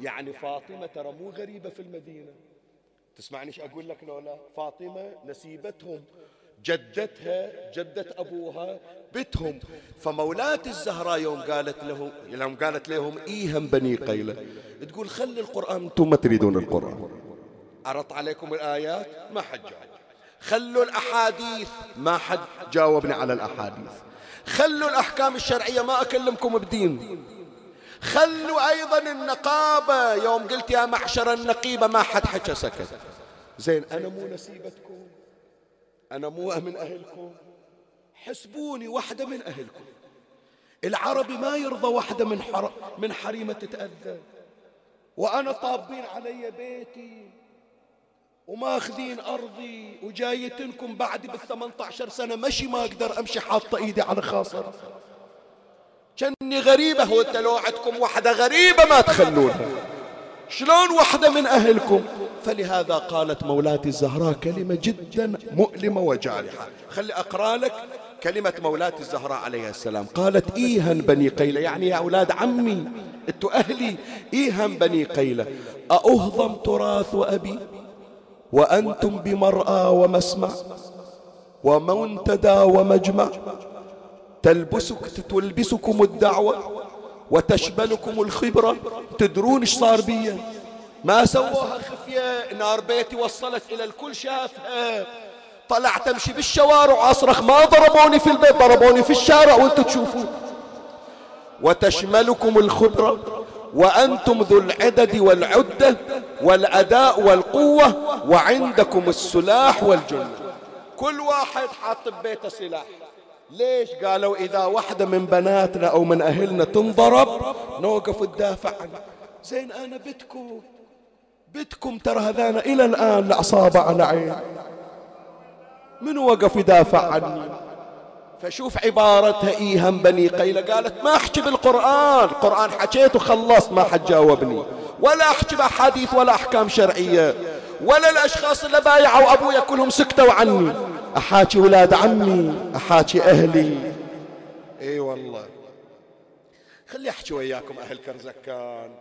يعني فاطمة ترى مو غريبة في المدينة؟ تسمعني إيش أقول لك لولا فاطمة نسيبتهم جدتها جدة أبوها بتهم فمولات الزهراء يوم قالت له يوم قالت لهم إيهم بني قيلة. تقول خلي القرآن أنتم ما تريدون القرآن. عرضت عليكم الآيات؟ ما حد جاوب. خلوا الأحاديث. ما حد جاوبني على الأحاديث. خلوا الأحكام الشرعية ما أكلمكم بدين. خلوا أيضا النقابة. يوم قلت يا معشر النقيبة ما حد حكى سكت. زين أنا مو نسيبتكم. أنا مو من أهلكم. حسبوني واحدة من أهلكم. العربي ما يرضى واحدة من, حر... من حريمة تتأذى. وأنا طابين علي بيتي وماخذين أرضي وجايتنكم بعد بالثمانية عشر سنة. مشي ما أقدر أمشي حاطة إيدي على خاصر. كني غريبة هو أنت لو عندكم واحدة غريبة ما تخلونها. شلون واحدة من أهلكم؟ فلهذا قالت مولاتي الزهراء كلمة جدا مؤلمة وجارحة. خلي أقرأ لك كلمة مولاتي الزهراء عليها السلام. قالت إيها بني قيلة يعني يا أولاد عمي أنتوا أهلي. إيها بني قيلة أأهضم تراث أبي؟ وأنتم بمرأى ومسمع؟ ومنتدى ومجمع؟ تلبسك تلبسكم الدعوة وتشملكم الخبرة. تدرون إيش صار بيا ما سووها خفية. نار بيتي وصلت إلى الكل شافها. طلعت امشي بالشوارع. واصرخ ما ضربوني في البيت ضربوني في الشارع. وأنتم تشوفون وتشملكم الخبرة. وأنتم ذو العدد والعدة والأداء والقوة. وعندكم السلاح والجنة. كل واحد حاط ببيته سلاح. ليش قالوا إذا واحدة من بناتنا أو من أهلنا تنضرب؟ نوقف ندافع عنها زين أنا بتكم بتكم ترى هذانا إلى الآن العصابة على عين. من وقف يدافع عني؟ فشوف عبارتها إيهم بني قيلة. قالت ما أحكي بالقرآن. القرآن حكيت وخلصت ما حد جاوبني. ولا أحكي بأحاديث ولا أحكام شرعية. ولا الأشخاص اللي بايعوا أبويا كلهم سكتوا عني. أحاكي ولاد عمي أحاكي أهلي. إي والله. خلي أحكي وياكم أهل كرزكان.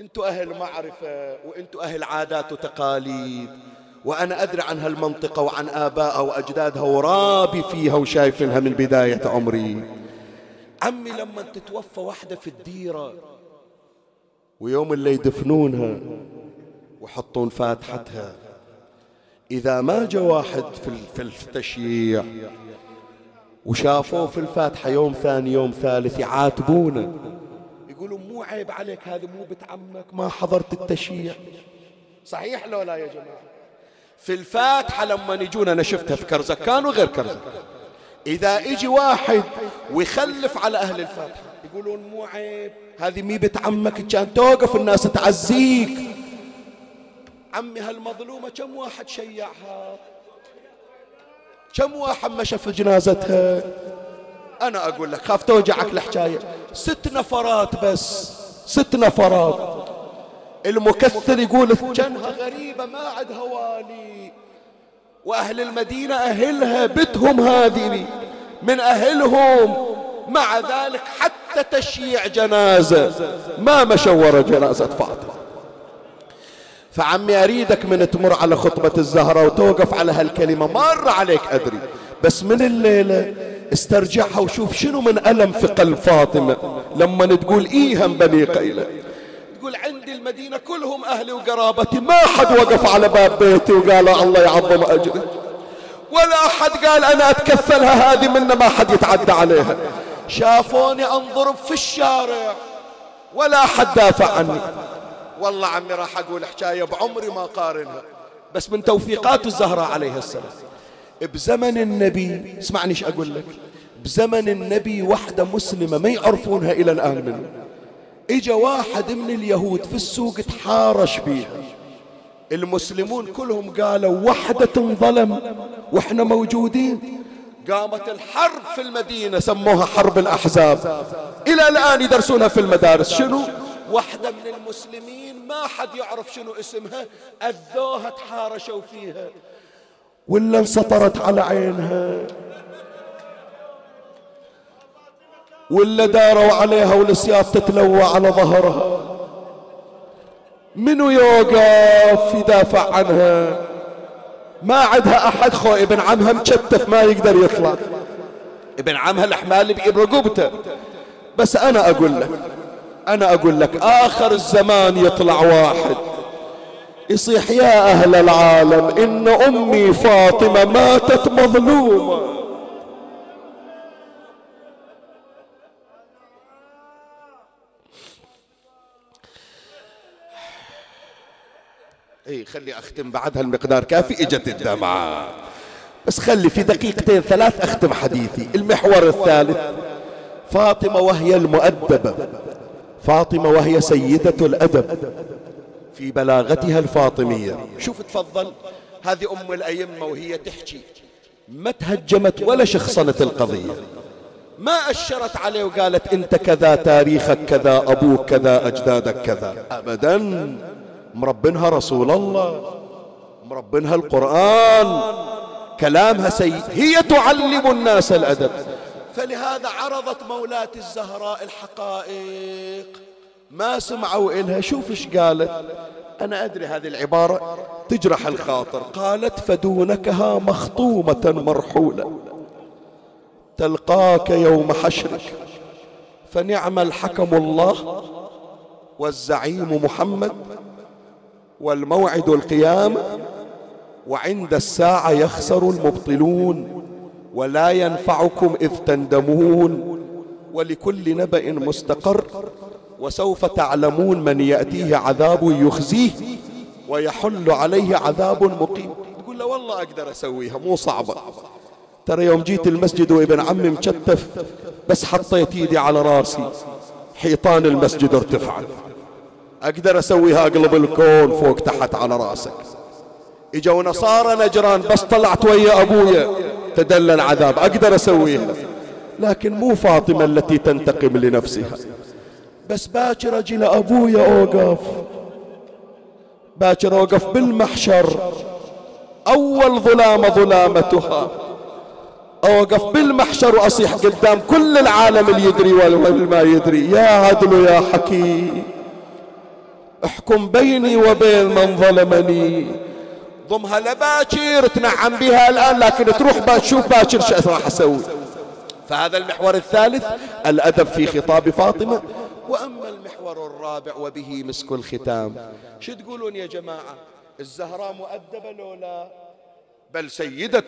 أنتوا أهل معرفة وانتوا أهل عادات وتقاليد. وأنا أدري عن هالمنطقة وعن آبائها وأجدادها ورابي فيها وشايفينها من بداية عمري. عمي لما تتوفى واحدة في الديرة ويوم اللي يدفنونها ويحطون فاتحتها إذا ما جاء واحد في التشييع وشافوه في الفاتحة يوم ثاني يوم ثالث يعاتبونه. يقولوا مو عيب عليك هذه مو بنت عمك ما حضرت التشييع. صحيح لو لا يا جماعة؟ في الفاتحة لما يجون أنا شفتها في كرزكان وغير كرزكان إذا إجي واحد ويخلف على أهل الفاتحة يقولون مو عيب هذه مي عمك كان توقف الناس تعزيك. عمي هالمظلومة كم واحد شيعها؟ كم واحد مشى في جنازتها؟ أنا أقول لك خاف توجعك الحكاية. ست نفرات بس ست نفرات. المكثر يقول كانها غريبة ما عندها والي وأهل المدينة أهلها بتهم هذه من أهلهم مع ذلك حتى تشييع جنازة. ما مشوا ورا جنازة فاطمة. فعمي أريدك من تمر على خطبة الزهرة وتوقف على هالكلمة. مر عليك أدري. بس من الليلة استرجعها وشوف شنو من ألم في قلب فاطمة. لما تقول إيهم بني قيلة. تقول عندي المدينة كلهم أهلي وقرابتي. ما حد وقف على باب بيتي وقال الله يعظم أجري. ولا أحد قال أنا أتكفلها هذه منا ما حد يتعدى عليها. شافوني أنضرب في الشارع ولا أحد دافع عني. والله عمي راح أقول حكاية بعمري ما قارنها. بس من توفيقات الزهراء عليه السلام. بزمن النبي اسمعني إيش أقول لك. بزمن النبي وحدة مسلمة ما يعرفونها إلى الآن منه. إجا واحد من اليهود في السوق تحارش بيها. المسلمون كلهم قالوا وحدة ظلم وإحنا موجودين. قامت الحرب في المدينة سموها حرب الأحزاب. إلى الآن يدرسونها في المدارس. شنو؟ واحدة من المسلمين ما حد يعرف شنو اسمها. أذوها تحارشوا فيها. ولا انسطرت على عينها. ولا داروا عليها والسياف تتلوى على ظهرها. منو يوقف يدافع عنها؟ ما عندها أحد. خو ابن عمها مشتف ما يقدر يطلع. ابن عمها الحمال برقبته بس أنا أقول لك أنا أقول لك آخر الزمان يطلع واحد. يصيح يا أهل العالم إن أمي فاطمة ماتت مظلومة. إي خلي أختم بعد هالمقدار كافي إجت الدمعة بس خلي في دقيقتين ثلاث أختم حديثي. المحور الثالث فاطمة وهي المؤدبة. فاطمة وهي سيدة الأدب في بلاغتها الفاطمية. شوف تفضل هذه أم الأئمة وهي تحكي. ما تهجمت ولا شخصنت القضية. ما أشرت عليه وقالت أنت كذا تاريخك كذا أبوك كذا أجدادك كذا. أبدا. مربنها رسول الله. مربنها القرآن. كلامها سيد هي تعلم الناس الأدب. فلهذا عرضت مولاة الزهراء الحقائق. ما سمعوا إلها. شوف إيش قالت. أنا أدري هذه العبارة تجرح الخاطر. قالت فدونكها مخطومة مرحولة. تلقاك يوم حشرك. فنعم الحكم الله والزعيم محمد والموعد القيامة. وعند الساعة يخسر المبطلون. ولا ينفعكم إذ تندمون ولكل نبأ مستقر وسوف تعلمون من يأتيه عذاب يخزيه ويحل عليه عذاب مقيم. تقول له والله أقدر أسويها مو صعبة. ترى يوم جيت المسجد وابن عمي مشتف بس حطيت إيدي على رأسي حيطان المسجد ارتفعت أقدر أسويها اقلب الكون فوق تحت على رأسك. اجوا نصارى نجران بس طلعت ويا أبويا. تدلى العذاب أقدر أسويها. لكن مو فاطمة التي تنتقم لنفسها. بس باكر أجي لأبويا أوقف. باكر أوقف بالمحشر. أول ظلامة ظلامتها. أوقف بالمحشر وأصيح قدام كل العالم اللي يدري والما يدري. يا عدل يا حكيم احكم بيني وبين من ظلمني. ضمها لباكر تنعم بها الآن لكن تروح تشوف باكر شو راح أسوي. فهذا المحور الثالث الأدب في خطاب فاطمة. وأما المحور الرابع وبه مسك الختام. شو تقولون يا جماعة؟ الزهراء مؤدبة لو لا؟ بل سيدة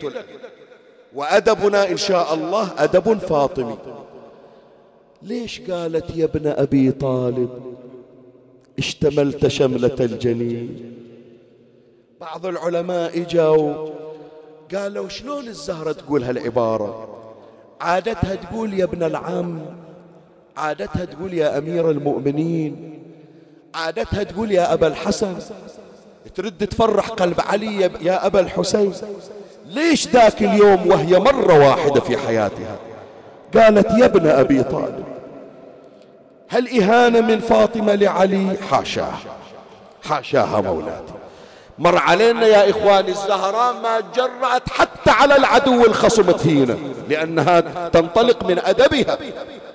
وأدبنا إن شاء الله أدب فاطمي. ليش قالت يا ابن أبي طالب؟ اشتملت شملة الجنين. بعض العلماء اجوا قالوا شلون الزهرة تقول هالعبارة؟ عادتها تقول يا ابن العم عادتها تقول يا أمير المؤمنين عادتها تقول يا أبا الحسن ترد تفرح قلب علي يا أبا الحسين ليش ذاك اليوم وهي مرة واحدة في حياتها؟ قالت يا ابن أبي طالب هل إهانة من فاطمة لعلي؟ حاشاها حاشاها مولاتي. مر علينا يا إخواني الزهراء ما جرأت حتى على العدو الخصم تهينة لأنها تنطلق من أدبها.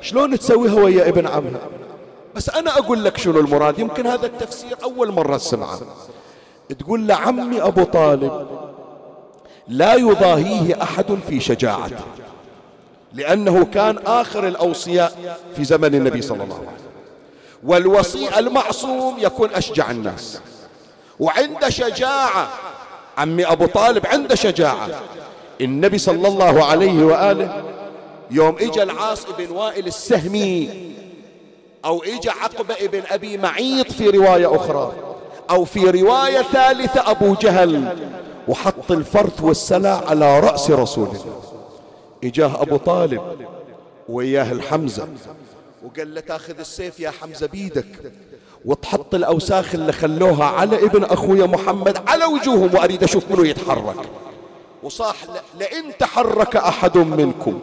شلون تسويها ويا ابن عمها؟ بس أنا أقول لك شنو المراد؟ يمكن هذا التفسير أول مرة سمعه تقول لعمي أبو طالب لا يضاهيه أحد في شجاعته لأنه كان آخر الأوصياء في زمن النبي صلى الله عليه وسلم. والوصي المعصوم يكون أشجع الناس. وعند شجاعة. عمي أبو طالب عنده شجاعة. النبي صلى الله عليه وآله يوم إجا العاص بن وائل السهمي أو إجا عقبة ابن أبي معيط في رواية أخرى أو في رواية ثالثة أبو جهل وحط الفرث والسلع على رأس رسول الله إجاه أبو طالب وياه الحمزة. وقال له تاخذ السيف يا حمزة بيدك. وتحط الأوساخ اللي خلوها على ابن أخويا محمد على وجوههم وأريد أشوف منه يتحرك. وصاح لئن تحرك أحد منكم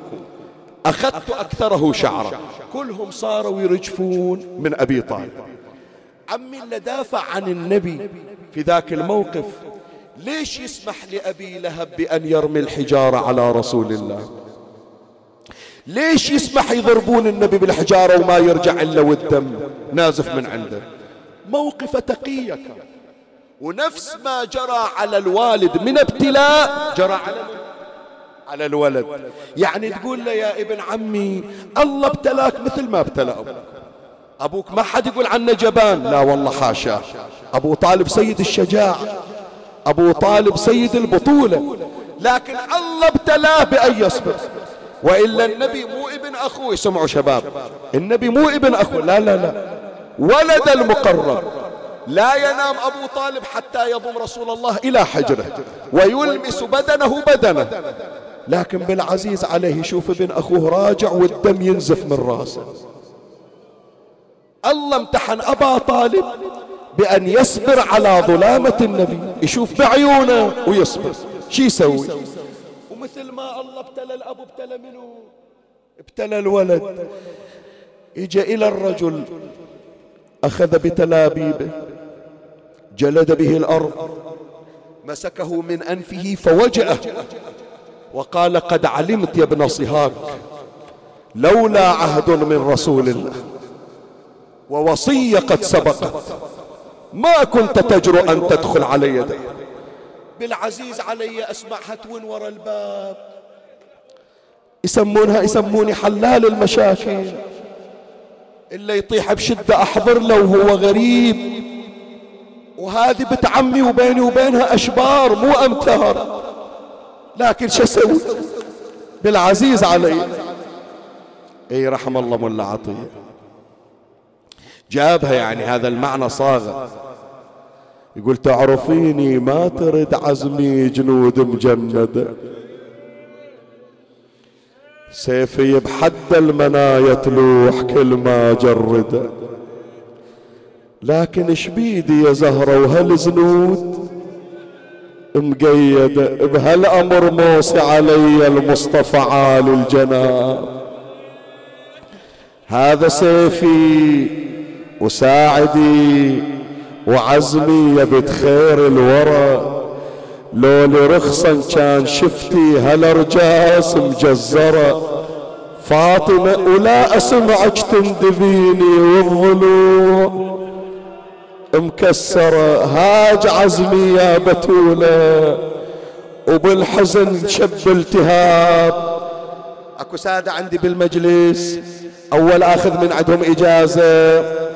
أخذت أكثره شعرا. كلهم صاروا يرجفون من أبي طالب. عمي اللي دافع عن النبي في ذاك الموقف ليش يسمح لأبي لهب بأن يرمي الحجارة على رسول الله؟ ليش يسمح يضربون النبي بالحجارة وما يرجع إلا والدم؟ نازف من عنده. موقف تقيك. ونفس ما جرى على الوالد من ابتلاء. جرى على على الولد. يعني تقول له يا ابن عمي الله ابتلاك مثل ما ابتلى أبوك. أبوك ما حد يقول عنه جبان. لا والله حاشا. أبو طالب سيد الشجاعة أبو طالب سيد البطولة. لكن الله ابتلاه بأن يصبر. وإلا النبي مو ابن أخوه سمعوا شباب. النبي مو ابن أخوه لا لا لا. ولد المقرب. لا ينام أبو طالب حتى يضم رسول الله إلى حجره ويلمس بدنه بدنه لكن بالعزيز عليه يشوف ابن أخوه راجع والدم ينزف من راسه. الله امتحن أبا طالب بأن يصبر على ظلامة النبي. يشوف بعيونه ويصبر. شي يسوي؟ ومثل ما الله ابتلى الأب ابتلى منه؟ ابتلى الولد. اجى إلى الرجل أخذ بتلابيبه جلد به الأرض مسكه من أنفه فوجأه وقال قد علمت يا ابن صهاك لولا عهد من رسول الله ووصية قد سبقت ما كنت تجرؤ أن تدخل علي يدي بالعزيز علي أسمعها تون ورا الباب. يسمونها يسموني حلال المشاكل. اللي يطيح بشدة أحضر له وهو غريب. وهذه بنت عمي وبيني وبينها أشبار مو أمتار لكن شو أسوي؟ بالعزيز علي. إي رحم الله ملا عطية. جابها يعني هذا المعنى صاغ يقول تعرفيني ما ترد عزمي جنود مجندة سيفي بحد المنايا تلوح كل ما جرده لكن شبيدي يا زهرة وهالزنود؟ مقيدة بهالأمر موصي علي المصطفى عالي الجناب. هذا سيفي وساعدي وعزمي يا بيت خير الورى. لو لرخصا كان شفتي هالأرجاس مجزرة. فاطمة ولا أسمعك تندبيني والضلوع مكسرة هاج عزمي يا بتولة وبالحزن شب التهاب. أكو سادة عندي بالمجلس. أول آخذ من عندهم إجازة.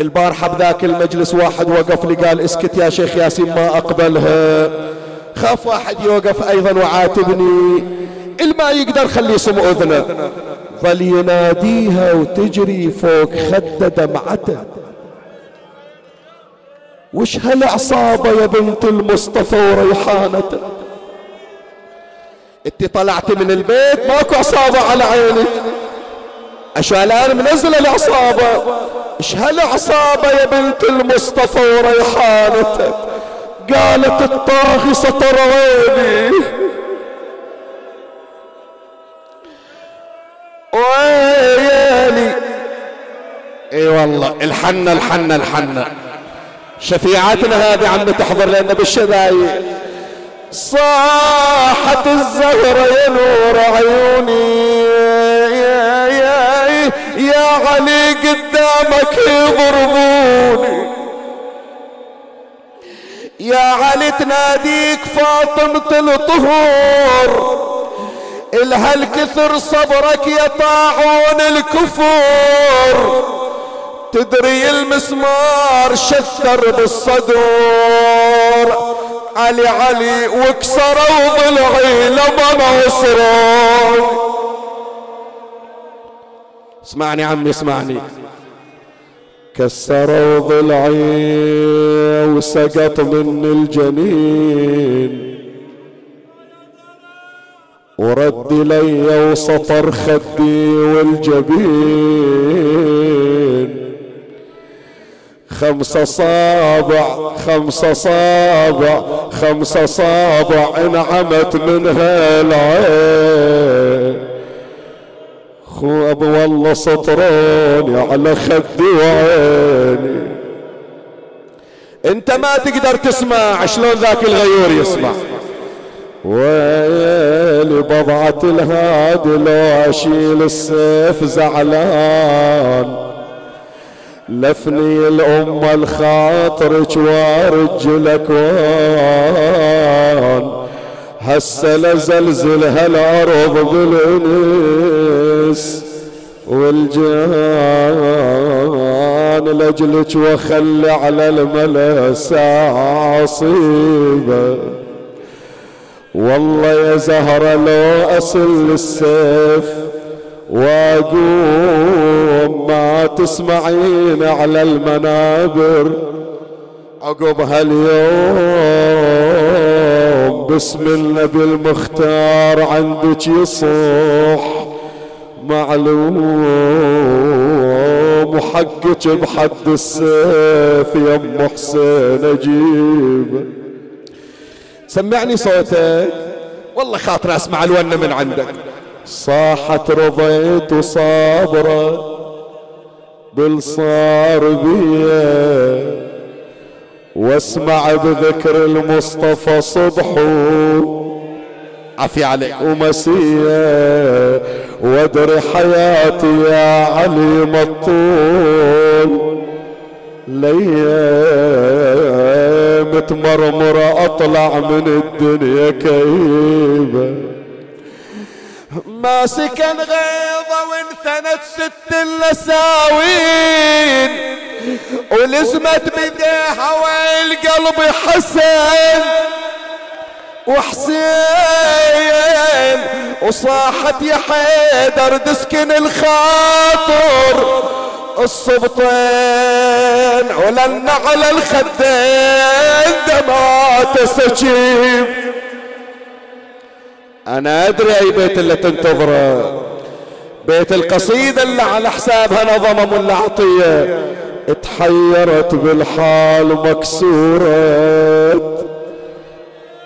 البارحة بذاك المجلس واحد وقف لي قال اسكت يا شيخ ياسين ما أقبلها. خاف واحد يوقف أيضا وعاتبني. الما يقدر خلي يسم أذنه. ظل يناديها وتجري فوق خده دمعته. وش هالعصابة يا بنت المصطفى وريحانته؟ انت طلعت من البيت ماكو عصابة على عيني. اشو الان منزل العصابة. إيش هالعصابة يا بنت المصطفى وريحانته قالت الطاغي سطر عيني ويلي. إي والله الحنة الحنة الحنة. شفيعتنا هذه عم تحضر لنا بالشذايع صاحت الزهرة يا نور عيوني. يا, علي قدامك يضربوني. يا علي تناديك فاطمة الطهور. إلها الكثر صبرك يا طاعون الكفور. تدري المسمار شثر بالصدور. علي علي وكسروا ضلعي لما نصرون اسمعني عمي اسمعني. كسروا ضلعي وسقط من الجنين. ورد لي وسطر خدي والجبين. خمس صابع خمس صابع خمس صابع انعمت منها العين. خو أبو والله سطروني على خدي وعيني أنت ما تقدر تسمع شلون ذاك الغيور يسمع. ويلي بضعة الهاد لو أشيل السيف زعلان. لفني الأمة الخاطرك وارجلك وان هسه لزلزل هالأرض بالانس والجان لجلك وخلي على الملا عصيبة. والله يا زهرة لو أصل السيف وأقوم ما تسمعين على المنابر. عقب هاليوم باسم النبي المختار عندك يصح معلوم وحقك بحد السيف يا أم حسين أجيب. سمعني صوتك. والله خاطر أسمع الونة من عندك. صاحت رضيت صابرة بالصار بيه واسمع بذكر المصطفى صبح. عفي عليك ومسيه وادري حياتي يا علي مطول. ليام تمرمرة أطلع من الدنيا كئيبة. ما سكن غيظة وانثنت ست اللساوين ولزمت بديها والقلب حسن وحسين وصاحت يا حيدر تسكن الخاطر. الصبطين ولن على الخدين دمعات سجيب أنا أدري أي بيت اللي تنتظره. بيت القصيدة اللي على حسابها نظم ملا عطية. اتحيرت بالحال مكسورة.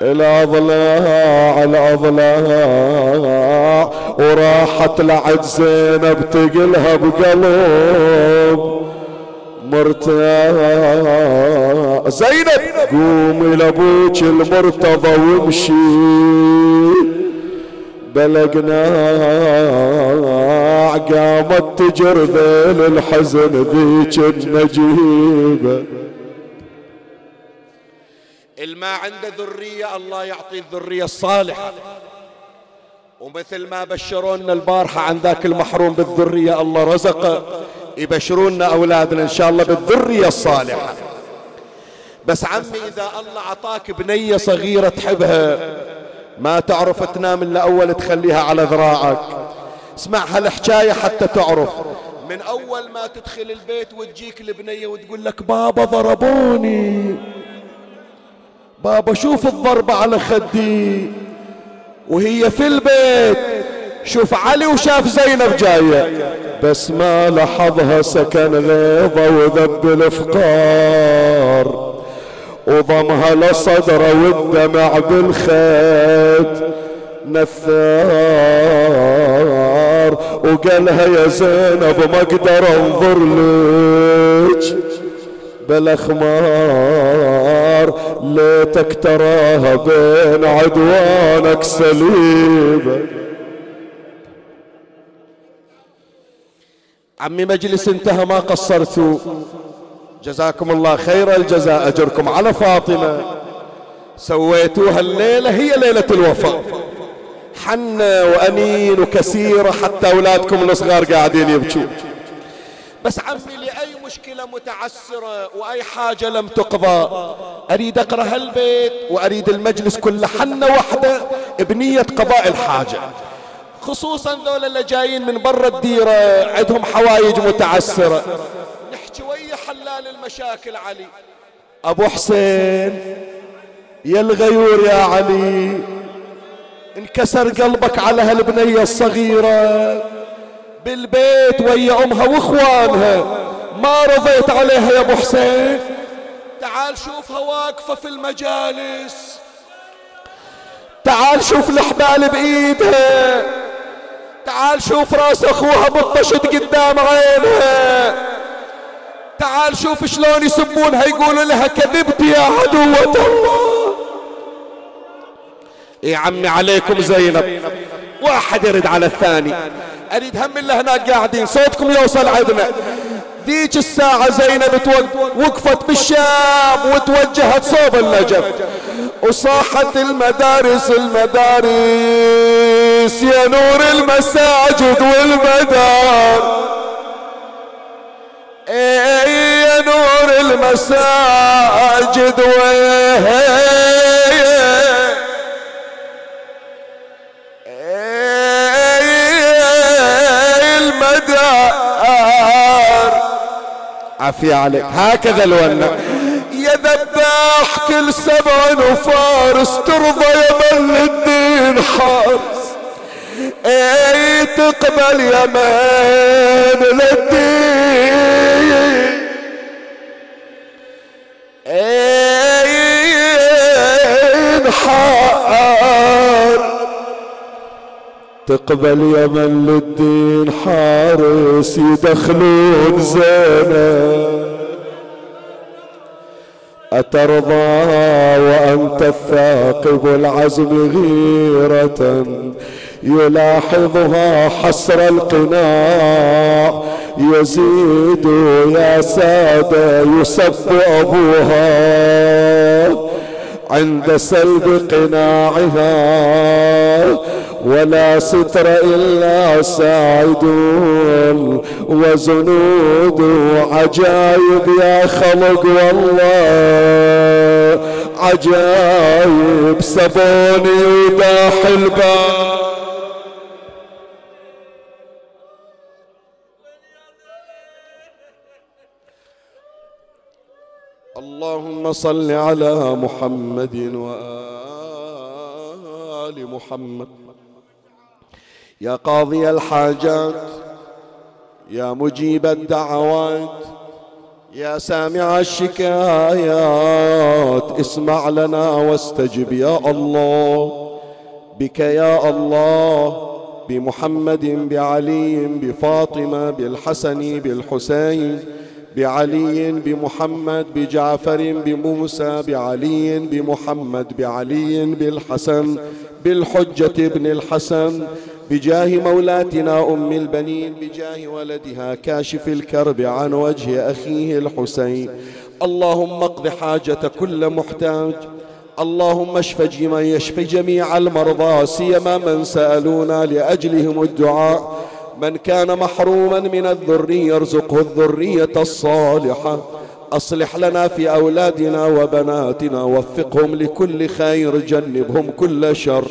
الاضلاع الاضلاع وراحت لعد زينب تقلها بقلب مرتاح. زينب قومي لابوك المرتضى وامشي. بلقنا قامت تجر ذيل الحزن ذيك النجيبة. الما عنده ذرية الله يعطي الذرية الصالحة. ومثل ما بشرونا البارحة عن ذاك المحروم بالذرية الله رزقه يبشرونا أولادنا إن شاء الله بالذرية الصالحة. بس عمي إذا الله عطاك بنية صغيرة تحبها ما تعرف تنام إلا أول تخليها على ذراعك. اسمع هالحكاية حتى تعرف. من أول ما تدخل البيت وتجيك البنية وتقول لك بابا ضربوني. بابا شوف الضربة على خدي. وهي في البيت. شوف علي وشاف زينب جاية. بس ما لحظها سكن غيظة وذب الافقار وضمها لصدره والدمع بالخيط. نثار وقالها يا زينب ما أقدر أنظر لك. بالأخمار ليتك تراها بين عدوانك سليبه عمي مجلس انتهى ما قصرتوا؟ جزاكم الله خير الجزاء. أجركم على فاطمة. سويتوها الليلة هي ليلة الوفاء حنه وأنين وكثيره حتى أولادكم الصغار قاعدين يبكون بس عمي لأي مشكلة متعسرة وأي حاجة لم تقضى. أريد أقرأ هالبيت وأريد المجلس كله حنة واحدة بنية قضاء الحاجة. خصوصا ذول اللي جايين من برا الديرة عندهم حوايج متعسرة. المشاكل علي. أبو حسين يا الغيور يا علي. انكسر قلبك على هالبنية الصغيرة. بالبيت ويا أمها وإخوانها. ما رضيت عليها يا أبو حسين. تعال شوفها واقفة في المجالس. تعال شوف الحبال بإيدها. تعال شوف رأس أخوها بطشت قدام عينها. تعال شوف شلون يسبونها يقولوا لها كذبت يا عدوة الله. يا عمي عليكم زينب واحد يرد على الثاني. أريد هم اللي هناك قاعدين صوتكم يوصل عندنا ذيك الساعة زينب وقفت بالشام وتوجهت صوب النجف. وصاحت المدارس المدارس يا نور المساجد والمدار. إيه يا نور المساجد وهي عافية عليك. هكذا الولة يا ذباح كل سبع وفارس ترضى يا من الدين حارس أي تقبل يا من للدين اي حار تقبل يمن للدين حارس يدخلون زينب أترضى وأنت الثاقب العزم غيرة. يلاحظها حسر القناع. يزيد يا سادة يسب أبوها. عند سلب قناعها. ولا ستر إلا ساعد وزنود. عجائب يا خلق والله. عجائب سبوني وباح الباب. اللهم صل على محمد وآل محمد. يا قاضي الحاجات يا مجيب الدعوات يا سامع الشكايات اسمع لنا واستجب يا الله بك يا الله بمحمد بعلي بفاطمة بالحسن بالحسين بعلي بمحمد بجعفر بموسى بعلي بمحمد بعلي بالحسن بالحجة ابن الحسن بجاه مولاتنا أم البنين بجاه ولدها كاشف الكرب عن وجه أخيه الحسين. اللهم اقض حاجة كل محتاج اللهم اشف جميع المرضى سيما من سألونا لأجلهم الدعاء. من كان محروما من الذرية ارزقه الذرية الصالحة. أصلح لنا في أولادنا وبناتنا وفقهم لكل خير جنبهم كل شر.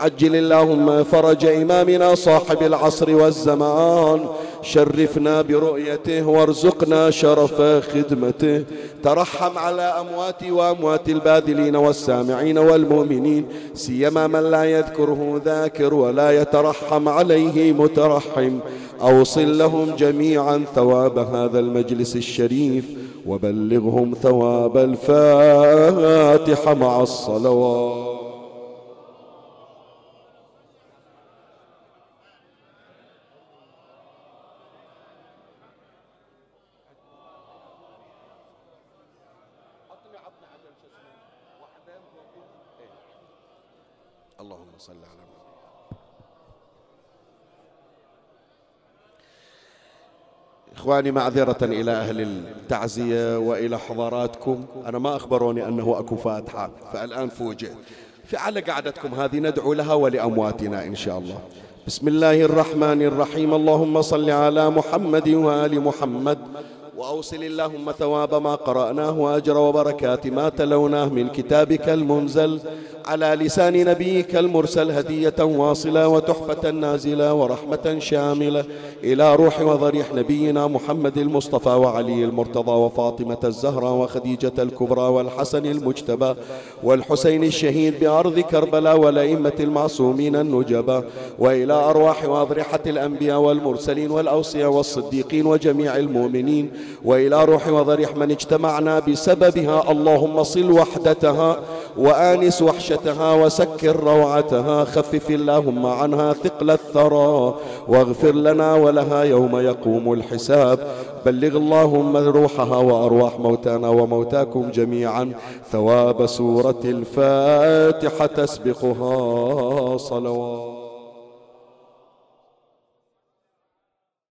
عجل اللهم فرج إمامنا صاحب العصر والزمان. شرفنا برؤيته وارزقنا شرف خدمته. ترحم على أموات وأموات الباذلين والسامعين والمؤمنين. سيما من لا يذكره ذاكر ولا يترحم عليه مترحم. أوصل لهم جميعا ثواب هذا المجلس الشريف وبلغهم ثواب الفاتحة مع الصلوات اللهم صل على إخواني معذرة إلى أهل التعزية وإلى حضراتكم. أنا ما أخبروني أنه أكو فاتحة فالآن فوجئت. فعلى قعدتكم هذه ندعو لها ولأمواتنا إن شاء الله. بسم الله الرحمن الرحيم. اللهم صل على محمد وآل محمد. وأوصل اللهم ثواب ما قرأناه وأجر وبركات ما تلوناه من كتابك المنزل. على لسان نبيك المرسل هدية واصلة وتحفة نازلة ورحمة شاملة. إلى روح وضريح نبينا محمد المصطفى وعلي المرتضى وفاطمة الزهراء وخديجة الكبرى والحسن المجتبى والحسين الشهيد بأرض كربلاء والأئمة المعصومين النجبى وإلى أرواح وأضرحة الأنبياء والمرسلين والأوصياء والصديقين وجميع المؤمنين. وإلى روح وضريح من اجتمعنا بسببها اللهم صل وحدتها وآنس وحشتها وسكر روعتها خفف اللهم عنها ثقل الثرى واغفر لنا ولها يوم يقوم الحساب. بلغ اللهم روحها وأرواح موتانا وموتاكم جميعا. ثواب سورة الفاتحة تسبقها صلوات.